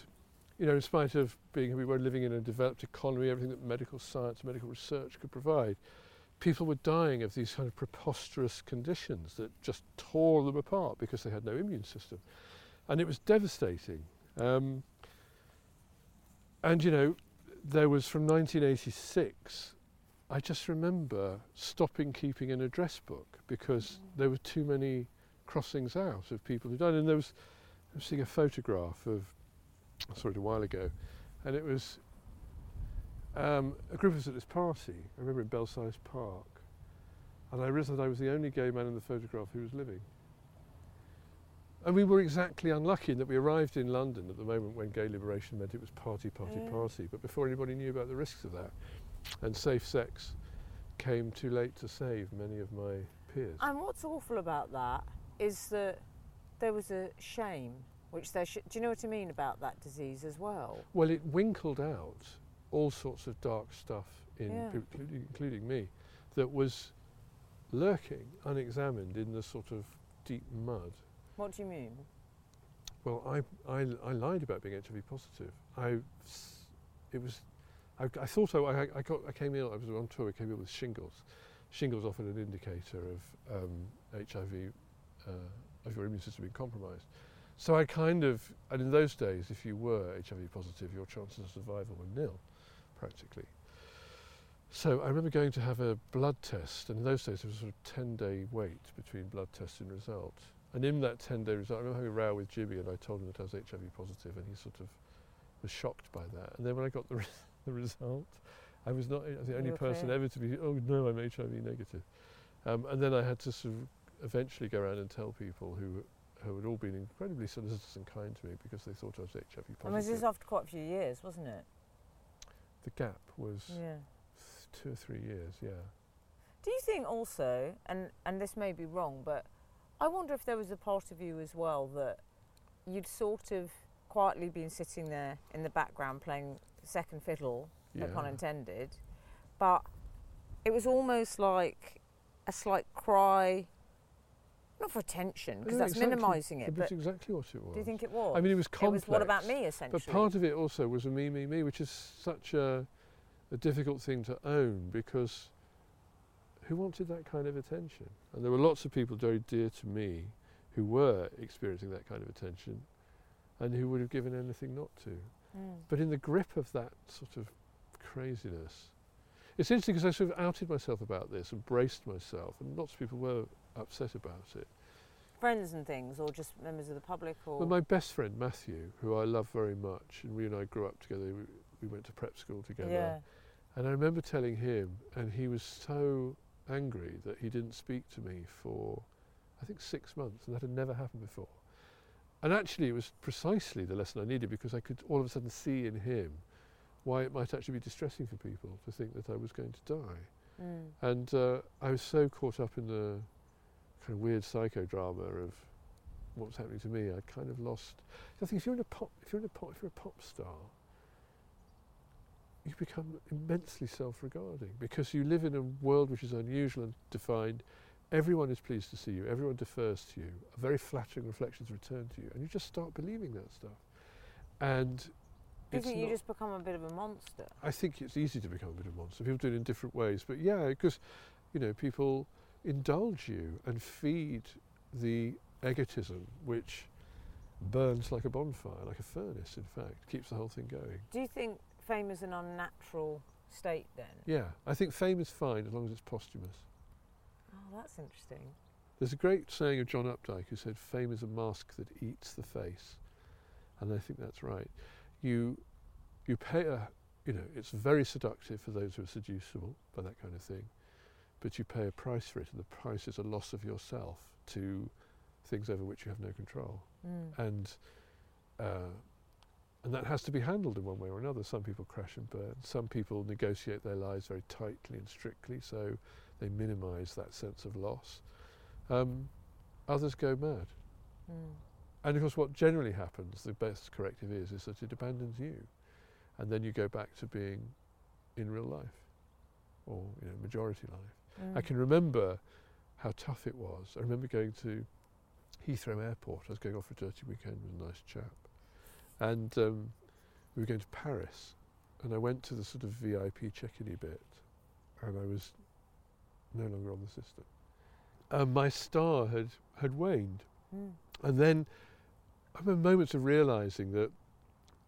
you know, in spite of being we were living in a developed economy, everything that medical science, medical research could provide, people were dying of these kind of preposterous conditions that just tore them apart because they had no immune system. And it was devastating. Um, and, you know, there was from 1986, I just remember stopping keeping an address book because there were too many crossings out of people who died. And there was, I was seeing a photograph of, I saw it a while ago, and it was um, a group of us at this party, I remember in Belsize Park, and I realised that I was the only gay man in the photograph who was living. And we were exactly unlucky in that we arrived in London at the moment when gay liberation meant it was party, party, Yeah. party, but before anybody knew about the risks of that. And safe sex came too late to save many of my peers. And what's awful about that is that there was a shame, which there should. Do you know what I mean about that disease as well? Well, it winkled out all sorts of dark stuff in, Yeah. including, including me, that was lurking unexamined in the sort of deep mud. What do you mean? Well, I, I, I lied about being HIV positive. I, it was, I, I thought I, I, I got, I came ill. I was on tour. I came ill with shingles. Shingles often an indicator of um, HIV, of your immune system being compromised. So I kind of, and in those days, if you were HIV positive, your chances of survival were nil, practically. So I remember going to have a blood test, and in those days there was a sort of 10 day wait between blood test and result. And in that 10 day result, I remember having a row with Jimmy, and I told him that I was HIV positive, and he sort of was shocked by that. And then when I got the, re- <laughs> the result, I was not the only person ever to be, oh no, I'm HIV negative. Um, and then I had to sort of eventually go around and tell people who, who had all been incredibly solicitous and kind to me because they thought I was HIV positive. And was this after quite a few years, wasn't it? the gap was Yeah. two or three years, yeah. Do you think also, and and this may be wrong, but I wonder if there was a part of you as well that you'd sort of quietly been sitting there in the background playing second fiddle, no pun intended, but it was almost like a slight cry, not for attention because No, that's exactly. minimising it, It was exactly what it was. do you think it was? I mean, it was it complex. was what about me essentially? But part of it also was a me, me, me, which is such a, a difficult thing to own because who wanted that kind of attention? And there were lots of people very dear to me who were experiencing that kind of attention and who would have given anything not to. Mm. But in the grip of that sort of craziness, it's interesting because I sort of outed myself about this and braced myself, and lots of people were upset about it. friends and things, or just members of the public, or Well, my best friend Matthew, who I love very much, and we and I grew up together. We, we went to prep school together, yeah, and I remember telling him, and he was so angry that he didn't speak to me for, I think, six months, and that had never happened before. And actually, it was precisely the lesson I needed because I could all of a sudden see in him why it might actually be distressing for people to think that I was going to die. mm. And uh, I was so caught up in the kind of weird psychodrama of what's happening to me. I kind of lost. I think if you're in a pop, if you're in a pop, if you're a pop star, you become immensely self-regarding because you live in a world which is unusual and defined. Everyone is pleased to see you. Everyone defers to you. A very flattering reflections return to you, and you just start believing that stuff. And you think you just become a bit of a monster? I think it's easy to become a bit of a monster. People do it in different ways, but yeah, because you know people indulge you and feed the egotism which burns like a bonfire, like a furnace. In fact, keeps the whole thing going. Do you think fame is an unnatural state then? Yeah, I think fame is fine as long as it's posthumous. Oh, that's interesting. There's a great saying of John Updike who said, "Fame is a mask that eats the face," and I think that's right. You you pay a you know it's very seductive for those who are seducible by that kind of thing, but you pay a price for it, and the price is a loss of yourself to things over which you have no control, Mm. and uh, and that has to be handled in one way or another. Some people crash and burn. Some people negotiate their lives very tightly and strictly, so they minimise that sense of loss. Um, others go mad. Mm. And of course, what generally happens, the best corrective is, is that it abandons you, and then you go back to being in real life, or you know, majority life. I Mm. can remember how tough it was. I remember going to Heathrow Airport. I was going off for a dirty weekend with a nice chap, and um, we were going to Paris, and I went to the sort of VIP check-in bit, and I was no longer on the system. Um, my star had had waned. Mm. And then I remember moments of realising that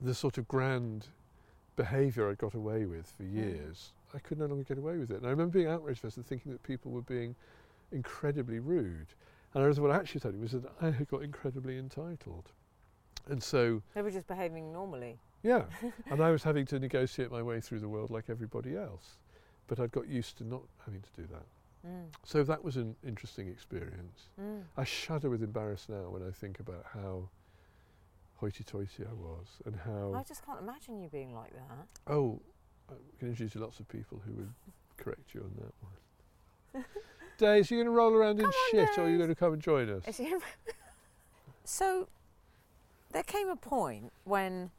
the sort of grand behaviour I'd got away with for Mm. years, I could no longer get away with it. And I remember being outraged first and thinking that people were being incredibly rude. And I was what I actually said was that I had got incredibly entitled. And so, They were just behaving normally. yeah, <laughs> and I was having to negotiate my way through the world like everybody else. But I'd got used to not having to do that. Mm. So that was an interesting experience. Mm. I shudder with embarrassment now when I think about how hoity-toity I was and how I just can't imagine you being like that. oh I can introduce you to lots of people who would correct you on that one. <laughs> Days, are you going to roll around in Come on, shit or are you going to come and join us? <laughs> So there came a point when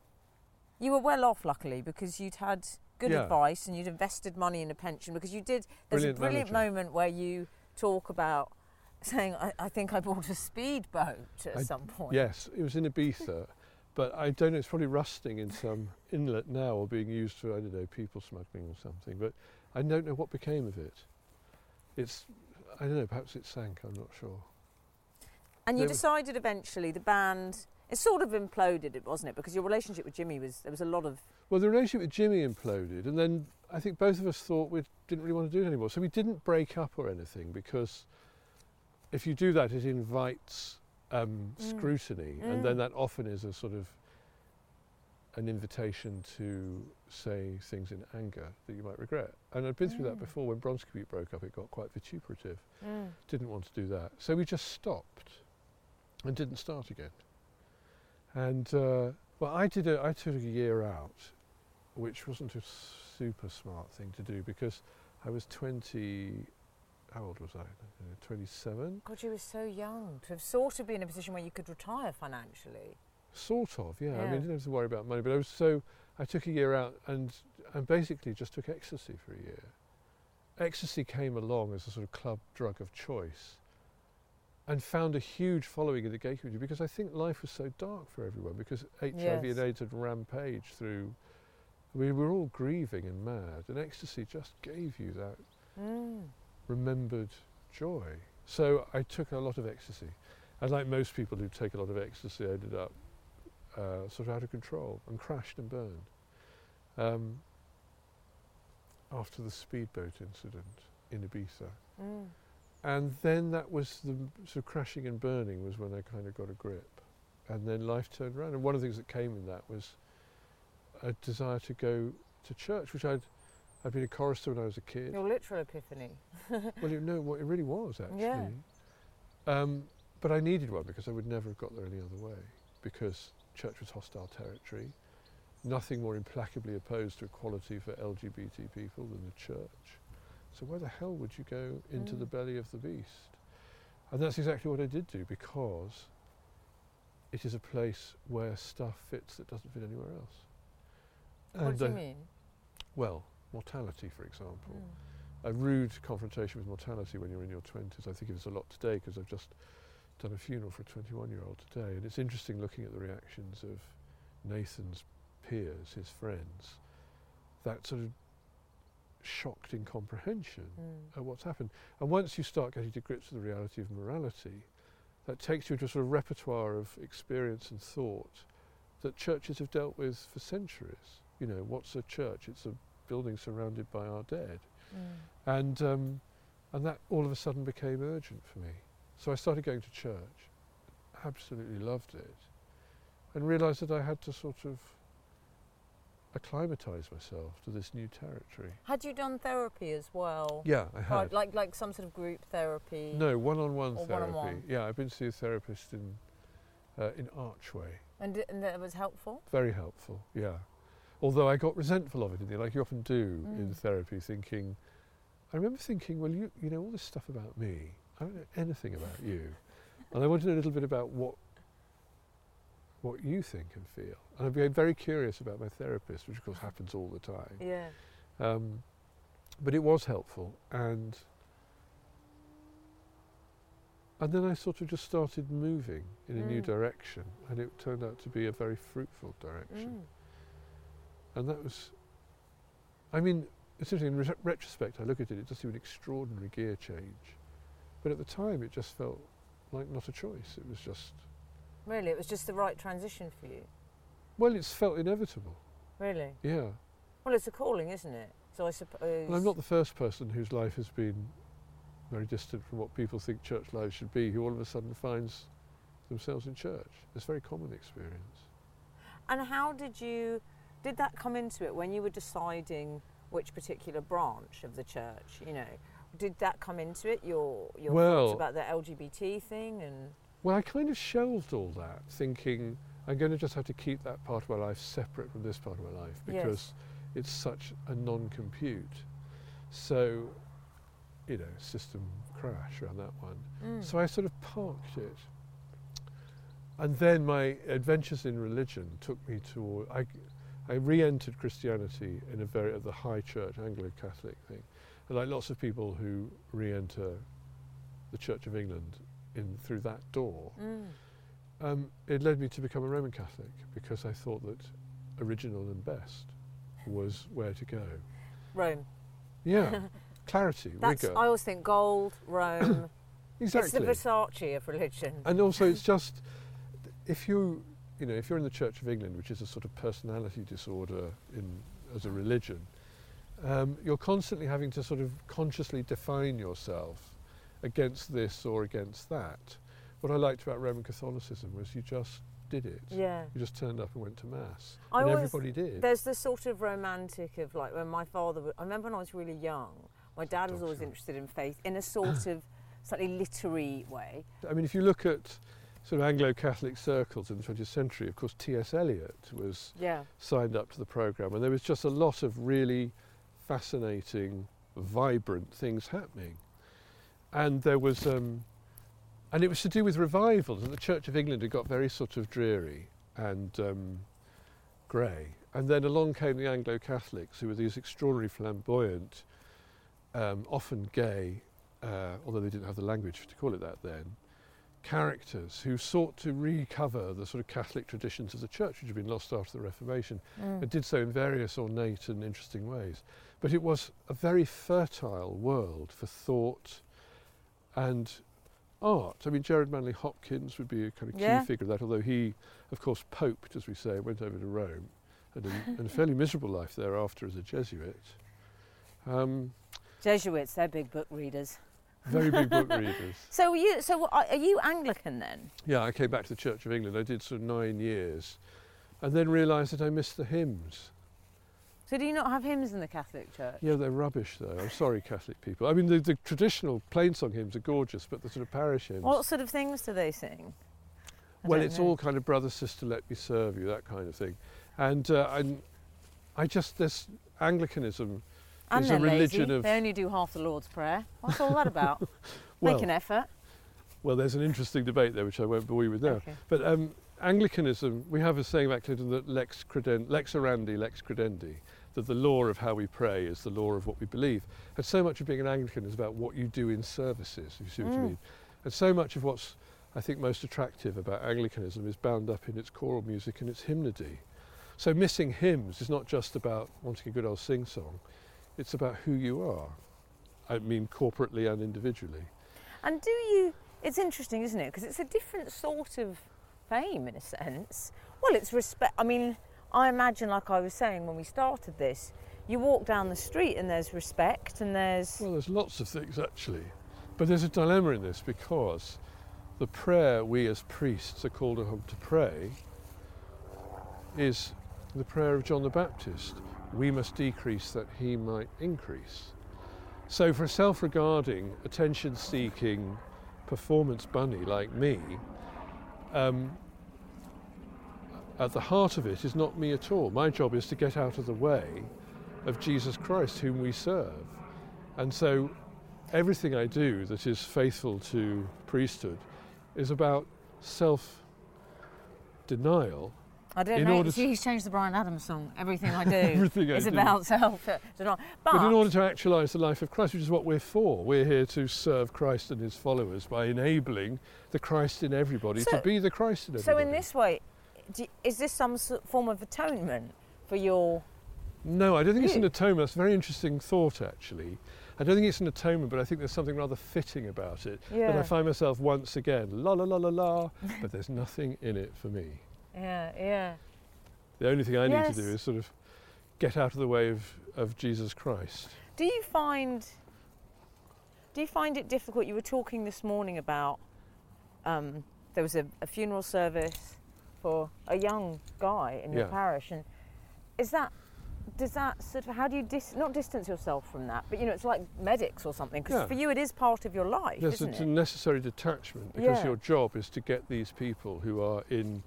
you were well off, luckily, because you'd had good Yeah. advice and you'd invested money in a pension. Because you did. There's Brilliant a brilliant manager. moment where you talk about saying, "I, I think I bought a speedboat at I- some point." Yes, it was in Ibiza, but I don't know, it's probably rusting in some inlet now or being used for, I don't know, people smuggling or something, but I don't know what became of it. It's, I don't know, perhaps it sank, I'm not sure. And you There decided eventually the band. It sort of imploded, it wasn't it? Because your relationship with Jimmy was there was a lot of Well, the relationship with Jimmy imploded, and then I think both of us thought we didn't really want to do it anymore. So we didn't break up or anything because if you do that, it invites um, Mm. scrutiny, Mm. and then that often is a sort of an invitation to say things in anger that you might regret. And I'd been through that Mm. before when Bronski Beat broke up. It got quite vituperative. Mm. Didn't want to do that, so we just stopped and didn't start again. And uh, well, I did. A, I took a year out, which wasn't a super smart thing to do because I was 20. How old was I? Uh, 27. God, you were so young to have sort of been in a position where you could retire financially. Sort of, yeah. I mean, I Yeah. didn't have to worry about money, but I was so. I took a year out and and basically just took ecstasy for a year. Ecstasy came along as a sort of club drug of choice, and found a huge following in the gay community because I think life was so dark for everyone because HIV Yes. and AIDS had rampaged through. We were all grieving and mad, and ecstasy just gave you that Mm. Remembered joy. So I took a lot of ecstasy. And like most people who take a lot of ecstasy, I ended up uh, sort of out of control and crashed and burned. Um, after the speedboat incident in Ibiza. Mm. And then that was the sort of crashing and burning was when I kind of got a grip. And then life turned around. And one of the things that came in that was a desire to go to church, which I'd, I'd been a chorister when I was a kid. Your literal epiphany. <laughs> Well, you know what it really was actually. Yeah. Um, but I needed one because I would never have got there any other way. Because church was hostile territory. Nothing more implacably opposed to equality for LGBT people than the church. So why the hell would you go into the Mm. belly of the beast? And that's exactly what I did do because it is a place where stuff fits that doesn't fit anywhere else. what do you uh, mean? Well, mortality, for example Mm. a rude confrontation with mortality when you're in your 20s. I think of this a lot today because I've just done a funeral for a 21 year old today, and it's interesting looking at the reactions of Nathan's peers, his friends, that sort of shocked incomprehension Mm. at what's happened. And once you start getting to grips with the reality of morality, that takes you into a sort of repertoire of experience and thought that churches have dealt with for centuries. You know, what's a church? It's a building surrounded by our dead Mm. and um, and that all of a sudden became urgent for me. So I started going to church, absolutely loved it, and realised that I had to sort of acclimatise myself to this new territory. Had you done therapy as well? Yeah, I Right, had. like like some sort of group therapy? no, one-on-one Or therapy. one-on-one. Yeah, I've been to see a therapist in uh, in Archway. And, and that was helpful? Very helpful. Yeah. Although I got resentful of it in the end, like you often do in Mm. therapy, thinking. I remember thinking, well, you you know all this stuff about me. I don't know anything about you, <laughs> and I wanted a little bit about what what you think and feel. And I became very curious about my therapist, which of course happens all the time. Yeah. Um, but it was helpful, and and then I sort of just started moving in a new Mm. direction, and it turned out to be a very fruitful direction. Mm. And that was, I mean, it's interesting, in re- retrospect, I look at it, it does seem an extraordinary gear change. But at the time, it just felt like not a choice. It was just, Really, it was just the right transition for you. well, it's felt inevitable. Really. Yeah. Well, it's a calling, isn't it? So I suppose. Uh, and I'm not the first person whose life has been very distant from what people think church life should be, who all of a sudden finds themselves in church. It's a very common experience. And how did you? Did that come into it when you were deciding which particular branch of the church? You know, did that come into it? Your your Well- thoughts about the LGBT thing and. Well, I kind of shelved all that, thinking I'm going to just have to keep that part of my life separate from this part of my life Yes. because it's such a non-compute. So, you know, system crash around that one. Mm. So I sort of parked it. And then my adventures in religion took me toward. I, I re-entered Christianity in a very at the high church Anglo-Catholic thing, and like lots of people who re-enter the Church of England in through that door, Mm. um, it led me to become a Roman Catholic because I thought that original and best was where to go. Rome. Yeah, <laughs> clarity, That's. rigor, I always think gold, <coughs> Rome. exactly. It's the Versace of religion. and also it's just if you you know if you're in the Church of England, which is a sort of personality disorder in as a religion, um, you're constantly having to sort of consciously define yourself against this or against that. What I liked about Roman Catholicism was you just did it. Yeah. You just turned up and went to mass, I and always- everybody did. There's the sort of romantic of like when my father. w- I remember when I was really young, my dad was always interested in faith in a sort of slightly literary way. I mean, if you look at sort of Anglo-Catholic circles in the 20th century, of course, T.S. Eliot was Yeah. signed up to the program, and there was just a lot of really fascinating, vibrant things happening. And there was, um, and it was to do with revivals. And the Church of England had got very sort of dreary and um, grey. And then along came the Anglo-Catholics, who were these extraordinary, flamboyant, um, often gay, uh, although they didn't have the language to call it that then, characters who sought to recover the sort of Catholic traditions of the church, which had been lost after the Reformation, Mm. and did so in various ornate and interesting ways. But it was a very fertile world for thought and art. I mean, Gerard Manley Hopkins would be a kind of key Yeah. figure of that, although he, of course, poped, as we say, went over to Rome, and a, and a <laughs> fairly miserable life thereafter as a Jesuit. Um, Jesuits, they're big book readers. Very big book <laughs> readers. So are you so are are you Anglican then? Yeah, I came back to the Church of England. I did sort of nine years, and then realised that I missed the hymns. So do you not have hymns in the Catholic Church? Yeah, they're rubbish though. I'm sorry, Catholic people. I mean, the, the traditional plain song hymns are gorgeous, but the sort of parish hymns. What sort of things do they sing? I well, it's know. all kind of brother, sister, let me serve you, that kind of thing. And uh, I, I just this Anglicanism And is they're a religion lazy. of They only do half the Lord's Prayer. What's all that about? <laughs> well, Make an effort. well, there's an interesting debate there, which I won't bore you with now. Okay. But um, Anglicanism, we have a saying about Clinton that lex, creden- lex orandi, lex credendi, that the law of how we pray is the law of what we believe. And so much of being an Anglican is about what you do in services, if you see what I Mm. mean. And so much of what's, I think, most attractive about Anglicanism is bound up in its choral music and its hymnody. So missing hymns is not just about wanting a good old sing-song, it's about who you are. I mean, corporately and individually. And do you? It's interesting, isn't it? Because it's a different sort of fame in a sense. Well, it's respect. I mean, I imagine, like I was saying when we started this, you walk down the street and there's respect and there's. Well, there's lots of things actually, but there's a dilemma in this because the prayer we as priests are called upon to pray is the prayer of John the Baptist. We must decrease that he might increase. So, for a self regarding, attention seeking, performance bunny like me, um, at the heart of it is not me at all. My job is to get out of the way of Jesus Christ, whom we serve. And so everything I do that is faithful to priesthood is about self denial. I don't in know. order to- he's changed the Bryan Adams song. Everything I <laughs> do Everything I is do. about self <laughs> denial. But, But in order to actualize the life of Christ, which is what we're for, we're here to serve Christ and his followers by enabling the Christ in everybody So- to be the Christ in everybody. so in this way, do, is this some form of atonement for your? No, I don't think it's an atonement. That's a very interesting thought, actually. I don't think it's an atonement, but I think there's something rather fitting about it. That I find myself once again, la la la la la, but there's nothing in it for me. Yeah, yeah. The only thing I need Yes. to do is sort of get out of the way of, of Jesus Christ. Do you find do you find it difficult? You were talking this morning about um, there was a, a funeral service for a young guy in your Yeah. parish, and is that does that sort of how do you dis, not distance yourself from that, but you know it's like medics or something because Yeah. for you it is part of your life, There's a, isn't it's a necessary detachment because Yeah. your job is to get these people who are in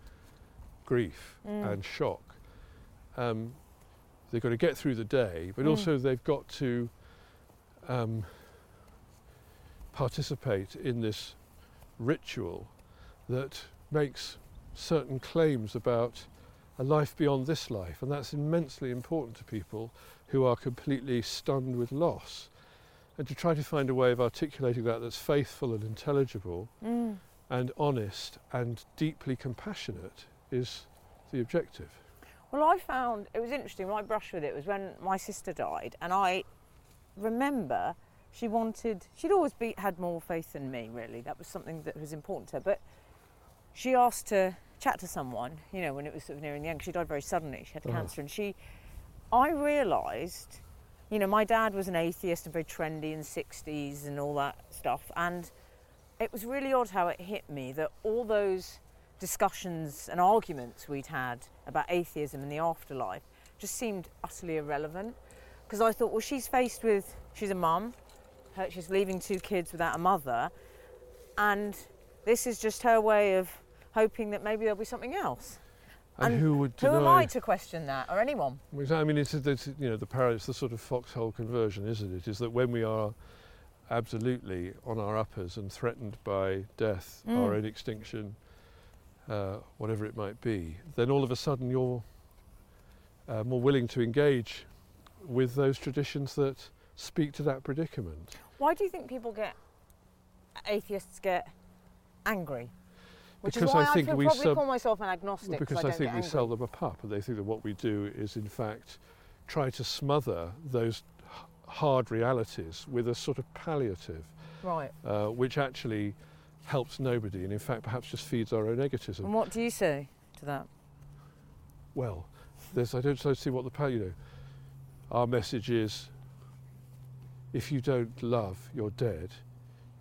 grief Mm. and shock. Um, they've got to get through the day, but Mm. also they've got to um, participate in this ritual that makes certain claims about a life beyond this life, and that's immensely important to people who are completely stunned with loss. And to try to find a way of articulating that that's faithful and intelligible Mm. and honest and deeply compassionate is the objective. Well, I found it was interesting. My brush with it was when my sister died, and I remember she wanted. She'd always be, had more faith than me. Really, that was something that was important to her. But she asked to chat to someone. You know, when it was sort of nearing the end, she died very suddenly. She had Uh-huh. cancer, and she. I realised you know, my dad was an atheist and very trendy in the 60s and all that stuff. And it was really odd how it hit me that all those discussions and arguments we'd had about atheism and the afterlife just seemed utterly irrelevant. Because I thought, well, she's faced with, she's a mum, her- she's leaving two kids without a mother, and this is just her way of hoping that maybe there'll be something else. And, And who would Who am I to question that, or anyone? I mean, it's, it's you know the parallel. It's the sort of foxhole conversion, isn't it? Is that when we are absolutely on our uppers and threatened by death, Mm. our own extinction, uh, whatever it might be, then all of a sudden you're uh, more willing to engage with those traditions that speak to that predicament. Why do you think people get atheists get angry? Which Because is why I think we probably sub- call myself an agnostic. Because I, I, think we angry. sell them a pup, and they think that what we do is, in fact, try to smother those h- hard realities with a sort of palliative. Right. uh, which actually helps nobody and in fact perhaps just feeds our own egotism. And what do you say to that? Well, there's, I don't so see what the pa- you know. Our message is: if you don't love, you're dead.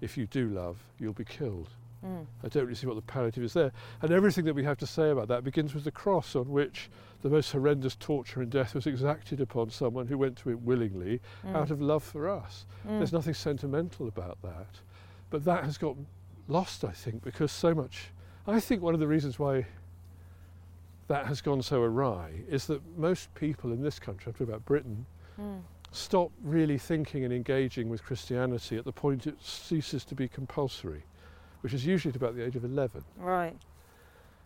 If you do love, you'll be killed. Mm. I don't really see what the palliative is there. And everything that we have to say about that begins with the cross on which the most horrendous torture and death was exacted upon someone who went to it willingly Mm. out of love for us. Mm. There's nothing sentimental about that. But that has got lost, I think, because so much. I think one of the reasons why that has gone so awry is that most people in this country, I'm talking about Britain, Mm. stop really thinking and engaging with Christianity at the point it ceases to be compulsory, which is usually at about the age of 11. Right.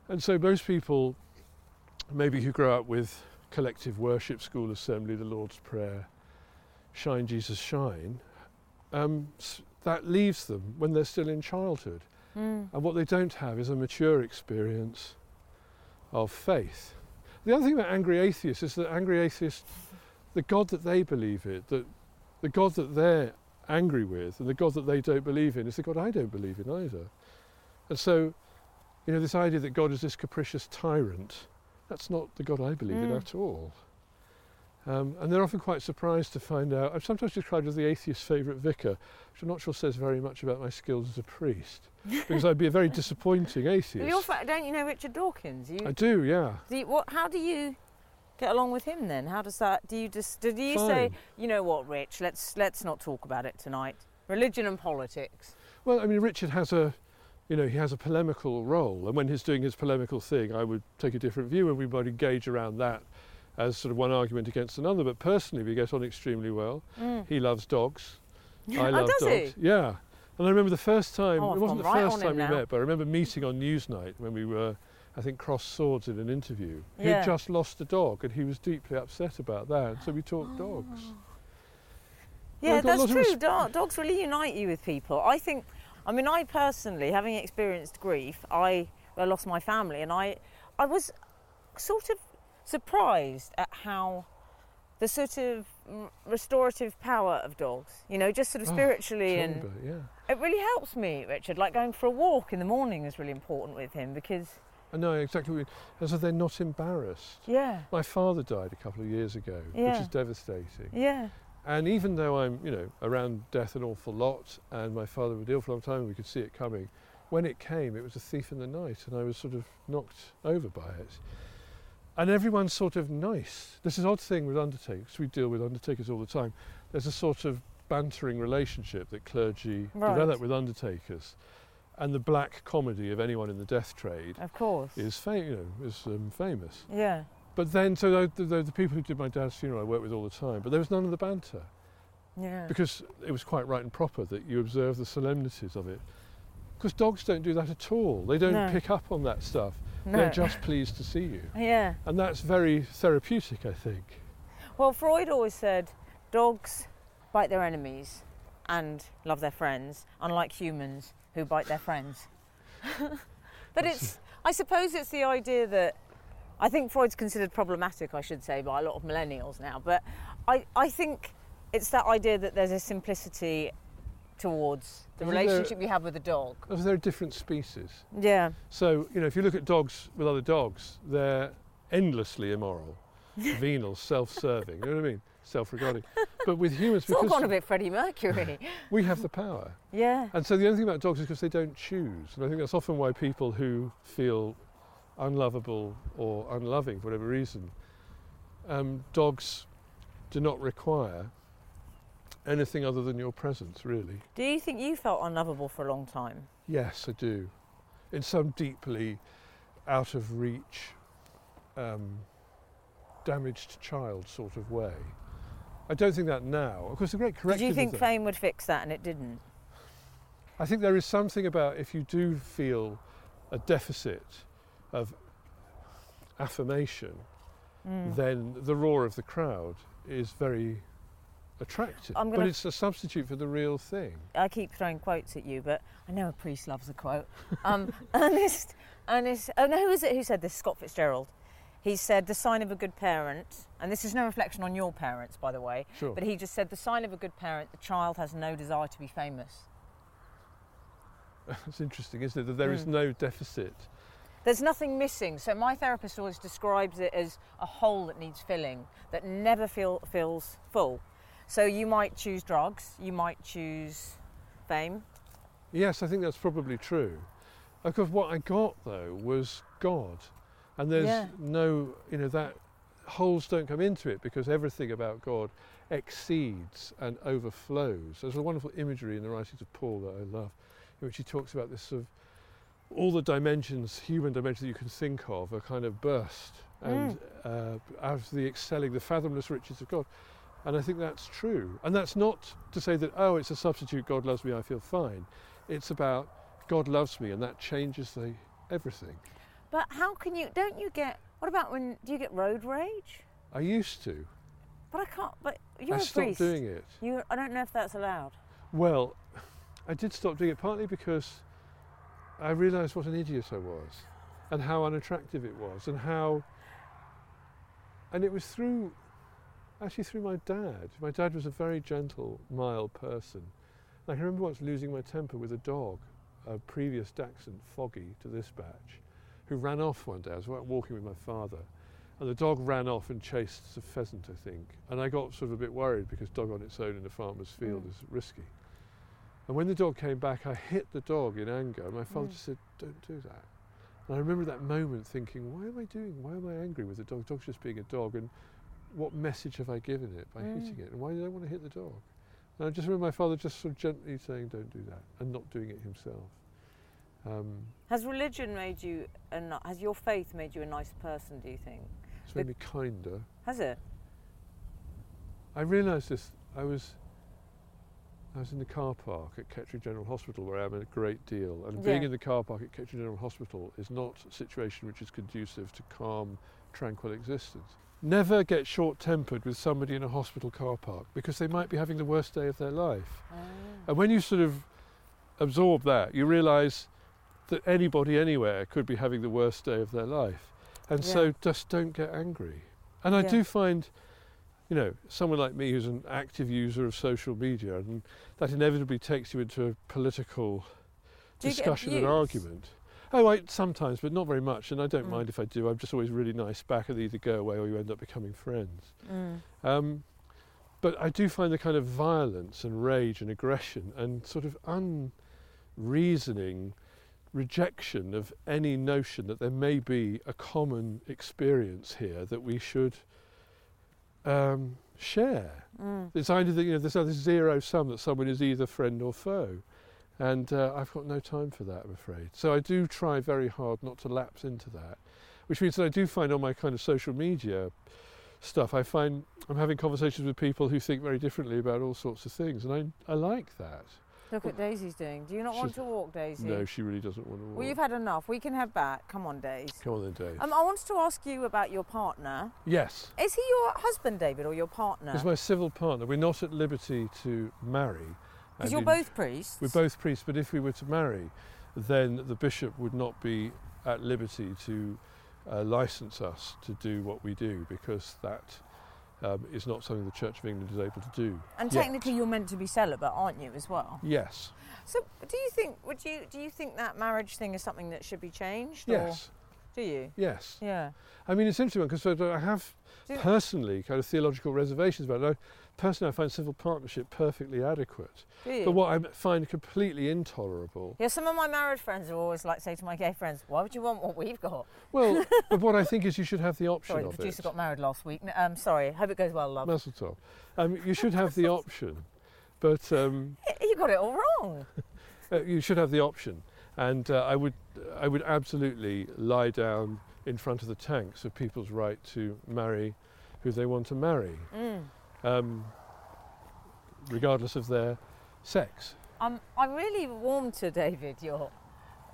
And so most people, maybe who grow up with collective worship, school assembly, the Lord's Prayer, Shine Jesus Shine, um, s- that leaves them when they're still in childhood. Mm. And what they don't have is a mature experience of faith. The other thing about angry atheists is that angry atheists, the God that they believe in, that the God that they're angry with, and the God that they don't believe in, is the God I don't believe in either. And so, you know, this idea that God is this capricious tyrant, that's not the God I believe in Mm. at all. Um, and they're often quite surprised to find out. I'm sometimes described as the atheist's favourite vicar, which I'm not sure says very much about my skills as a priest, <laughs> because I'd be a very disappointing atheist. fa- don't you know Richard Dawkins? You, I do, yeah. do you, what, how do you get along with him then? How does that? Do you just? Do you say, you know what, Rich? Let's let's not talk about it tonight. Religion and politics. Well, I mean, Richard has a, you know, he has a polemical role, and when he's doing his polemical thing, I would take a different view, and we might engage around that as sort of one argument against another. But personally, we get on extremely well. Mm. He loves dogs. <laughs> I oh, love does dogs. he? Yeah. And I remember the first time, Oh, it wasn't the right first time we now. met, but I remember meeting on Newsnight when we were, I think, cross swords in an interview. Yeah. He'd just lost a dog and he was deeply upset about that. So we talked dogs. Yeah, I've got a that's true. dogs really unite you with people. I think, I mean, I personally, having experienced grief, I, I lost my family, and I, I was sort of surprised at how the sort of mm, restorative power of dogs, you know, just sort of Oh, spiritually, and yeah. it really helps me, Richard. Like going for a walk in the morning is really important with him because, I know exactly what you mean. And so they're not embarrassed. yeah, My father died a couple of years ago, Yeah. which is devastating. yeah, And even though I'm, you know, around death an awful lot, and my father was ill for a long time, and we could see it coming. When it came, it was a thief in the night, and I was sort of knocked over by it. And everyone's sort of nice. There's this odd thing with undertakers. We deal with undertakers all the time. There's a sort of bantering relationship that clergy Right. develop with undertakers, and the black comedy of anyone in the death trade of course, is, fam- you know, is um, famous. yeah, But then, so the, the, the people who did my dad's funeral, I worked with all the time. But there was none of the banter yeah. because it was quite right and proper that you observe the solemnities of it. Because dogs don't do that at all. They don't No. pick up on that stuff. No. They're just pleased to see you. yeah. And that's very therapeutic, I think. Well, Freud always said dogs bite their enemies and love their friends, unlike humans who bite their friends. <laughs> but it's, I suppose it's the idea that I think Freud's considered problematic, I should say, by a lot of millennials now. But I, I think it's that idea that there's a simplicity towards the there- relationship you have with a dog. Because they're a different species. Yeah, So, you know, if you look at dogs with other dogs, they're endlessly immoral, <laughs> venal, self serving. You know what I mean? Self regarding. but with humans, It's all because gone a bit Freddie Mercury. <laughs> we have the power. yeah. And so the only thing about dogs is because they don't choose. And I think that's often why people who feel unlovable or unloving for whatever reason, um, dogs do not require anything other than your presence, really. Do you think you felt unlovable for a long time? Yes, I do. In some deeply out of reach, um, damaged child sort of way. I don't think that now. Of course, the great Did corrective. you think fame would fix that and it didn't? I think there is something about if you do feel a deficit of affirmation, Mm. then the roar of the crowd is very attractive. But it's a substitute for the real thing. I keep throwing quotes at you, but I know a priest loves a quote. Um, <laughs> Ernest, Ernest, oh no, who is it who said this? Scott Fitzgerald. He said the sign of a good parent, and this is no reflection on your parents, by the way, Sure. but he just said the sign of a good parent, the child has no desire to be famous. <laughs> it's interesting, isn't it? That there is Mm. no deficit. There's nothing missing. So my therapist always describes it as a hole that needs filling, that never feel, feels full. So you might choose drugs, you might choose fame. Yes, I think that's probably true. Because what I got though was God, and there's Yeah. no, you know, that holes don't come into it because everything about God exceeds and overflows. There's a wonderful imagery in the writings of Paul that I love, in which he talks about this sort of all the dimensions, human dimensions that you can think of, are kind of burst and uh, out of the excelling, the fathomless riches of God. And I think that's true. And that's not to say that, oh, it's a substitute, God loves me, I feel fine. It's about God loves me, and that changes the everything. But how can you, don't you get, what about when, do you get road rage? I used to. But I can't, but you're I a stopped priest. doing it. You, I don't know if that's allowed. Well, I did stop doing it partly because I realised what an idiot I was and how unattractive it was and how. And it was through, actually, through my dad. My dad was a very gentle, mild person. I can remember once losing my temper with a dog, a previous Dachshund, Foggy, to this batch, who ran off one day. I was out walking with my father, and the dog ran off and chased a pheasant, I think. And I got sort of a bit worried because dog on its own in a farmer's field Mm. is risky. And when the dog came back, I hit the dog in anger. My father Mm. just said, "Don't do that." And I remember that moment thinking, "Why am I doing? Why am I angry with the dog? The dog's just being a dog, and what message have I given it by Mm. hitting it? And why did I want to hit the dog?" And I just remember my father just sort of gently saying, "Don't do that," and not doing it himself. Um, Has religion made you, a, has your faith made you a nice person, do you think? it's made me kinder. Has it? I realised this. I was I was in the car park at Kettering General Hospital where I am a great deal, and being in the car park at Kettering General Hospital is not a situation which is conducive to calm, tranquil existence. Never get short-tempered with somebody in a hospital car park because they might be having the worst day of their life. Ah. And when you sort of absorb that, you realise that anybody anywhere could be having the worst day of their life. And Yeah. so just don't get angry. And I Yeah. do find, you know, someone like me who's an active user of social media, and that inevitably takes you into a political Do discussion and argument. Oh, I, sometimes, but not very much, and I don't Mm. mind if I do. I'm just always really nice back, and they either go away or you end up becoming friends. Mm. Um, but I do find the kind of violence and rage and aggression and sort of unreasoning rejection of any notion that there may be a common experience here that we should um, share. Mm. It's either that you know there's this zero sum that someone is either friend or foe, and uh, I've got no time for that, I'm afraid. So I do try very hard not to lapse into that, which means that I do find on my kind of social media stuff, I find I'm having conversations with people who think very differently about all sorts of things, and I I like that. Look what Daisy's doing. Do you not want to walk, Daisy? No, she really doesn't want to walk. Well, you've had enough. We can have back. Come on, Daisy. Come on then, Dave. Um, I wanted to ask you about your partner. yes, Is he your husband, David, or your partner? he's my civil partner. We're not at liberty to marry. Because you're in- both priests. We're both priests, but if we were to marry, then the bishop would not be at liberty to uh, license us to do what we do because that um, is not something the Church of England is able to do. And yet. technically, you're meant to be celibate, aren't you, as well? Yes, So, do you think? Would you? Do you think that marriage thing is something that should be changed? yes, Or do you? yes. Yeah. I mean, it's interesting because I have Do personally kind of theological reservations about it. I, personally, I find civil partnership perfectly adequate. But what I find completely intolerable, yeah, some of my married friends are always like say to my gay friends, "Why would you want what we've got?" well, <laughs> but what I think is you should have the option Sorry, the producer it. got married last week. Um, sorry, hope it goes well, love. Mazel tov. Um, you should have the <laughs> option, but um, <laughs> You got it all wrong. uh, you should have the option. And uh, I would, I would absolutely lie down in front of the tanks of people's right to marry who they want to marry, Mm. Um, regardless of their sex. Um, I really warm to David, your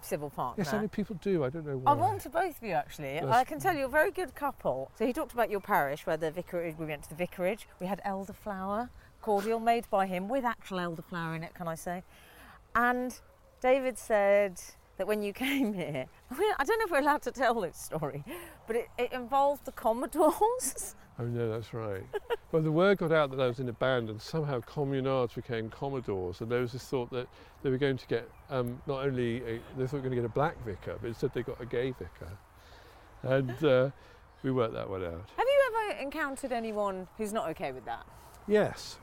civil partner. Yes, I know people do. I don't know why. I warmed to both of you actually. Yes. I can tell you're a very good couple. So he talked about your parish where the vicarage. We went to the vicarage. We had elderflower cordial made by him with actual elderflower in it. Can I say? And David said that when you <laughs> came here, I don't know if we're allowed to tell this story, but it, it involved the Commodores. <laughs> Oh no, that's right. well, the word got out that I was in a band, and somehow communards became commodores, and there was this thought that they were going to get um, not only a, they thought they were going to get a black vicar, but instead they got a gay vicar, and uh, we worked that one out. Have you ever encountered anyone who's not okay with that? Yes,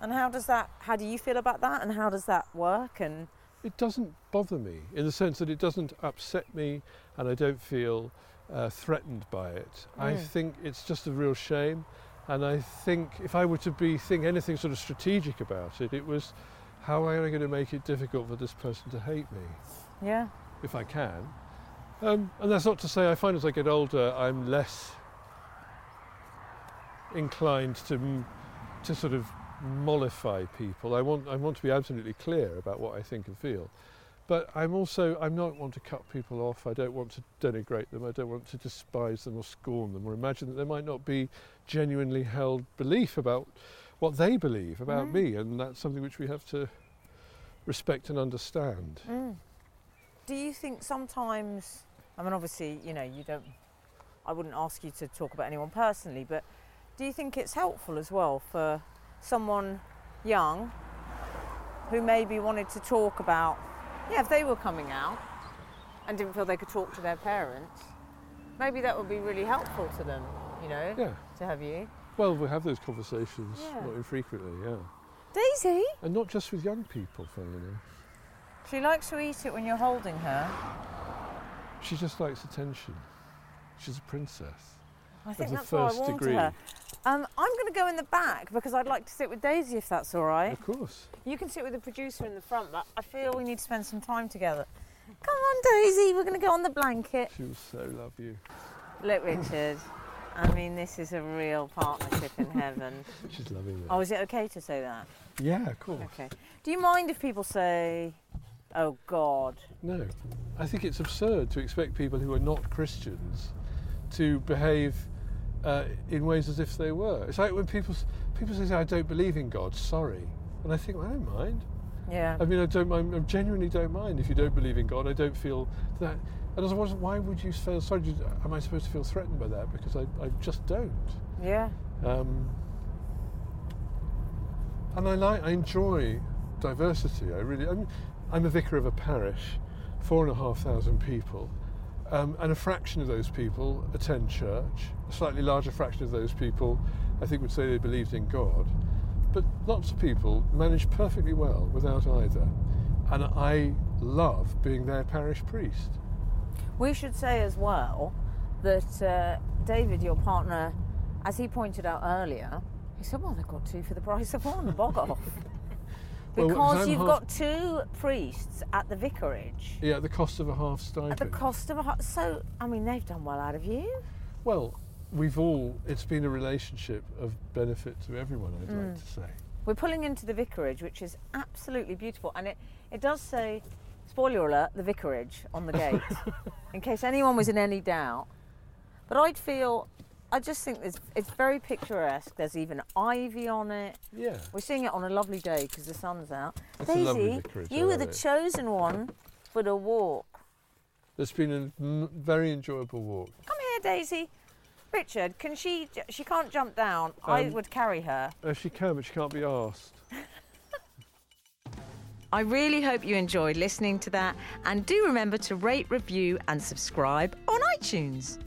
And how does that? How do you feel about that? And how does that work? And it doesn't bother me in the sense that it doesn't upset me, and I don't feel uh, threatened by it. I Mm. think it's just a real shame, and I think if I were to be think anything sort of strategic about it, it was how am I going to make it difficult for this person to hate me, yeah, if I can. Um, and that's not to say I find as I get older I'm less inclined to to sort of mollify people. I want I want to be absolutely clear about what I think and feel. But I'm also I'm not want to cut people off. I don't want to denigrate them. I don't want to despise them or scorn them or imagine that there might not be genuinely held belief about what they believe about Mm. me and that's something which we have to respect and understand. Mm. Do you think sometimes, I mean, obviously, you know, you don't, I wouldn't ask you to talk about anyone personally, but do you think it's helpful as well for someone young who maybe wanted to talk about, yeah, if they were coming out and didn't feel they could talk to their parents, maybe that would be really helpful to them, you know, Yeah. to have you. Well, we have those conversations Yeah. not infrequently, yeah. Daisy, And not just with young people, funnily enough. she likes to eat it when you're holding her. She just likes attention. She's a princess. I think that's why I first warmed degree. to her. Um, I'm going to go in the back because I'd like to sit with Daisy if that's all right. Of course. You can sit with the producer in the front, but I feel we need to spend some time together. Come on, Daisy, we're going to go on the blanket. She will so love you. Look, Richard, I mean, this is a real partnership in heaven. <laughs> She's loving it. Oh, is it okay to say that? Yeah, of course. Okay. Do you mind if people say, oh, God? No. I think it's absurd to expect people who are not Christians to behave uh, in ways as if they were. It's like when people people say, "I don't believe in God." Sorry, and I think, well, I don't mind. Yeah. I mean, I don't. I genuinely don't mind if you don't believe in God. I don't feel that. And as I was, why would you feel sorry? Am I supposed to feel threatened by that? Because I, I just don't. Yeah. Um, and I like, I enjoy diversity. I really, I'm, I'm a vicar of a parish, four and a half thousand people, um, and a fraction of those people attend church. A slightly larger fraction of those people, I think, would say they believed in God. But lots of people manage perfectly well without either. And I love being their parish priest. We should say as well that uh, David, your partner, as he pointed out earlier, he said, well, they've got two for the price of one, bog <laughs> off. Well, Because I'm you've half- got two priests at the vicarage Yeah, at the cost of a half stipend. at the cost of a half. so I mean they've done well out of you. Well, we've all, it's been a relationship of benefit to everyone, I'd Mm. like to say. We're pulling into the vicarage, which is absolutely beautiful, and it, it does say, spoiler alert, the vicarage on the gate, <laughs> in case anyone was in any doubt. But I'd feel, I just think it's, it's very picturesque. There's even ivy on it. Yeah. We're seeing it on a lovely day because the sun's out. It's a lovely Daisy, you were the it. chosen one for the walk. It's been a m- very enjoyable walk. Come here, Daisy. Richard, can she? She can't jump down. I Um, would carry her. Uh, she can, but she can't be asked. <laughs> I really hope you enjoyed listening to that and do remember to rate, review, and subscribe on iTunes.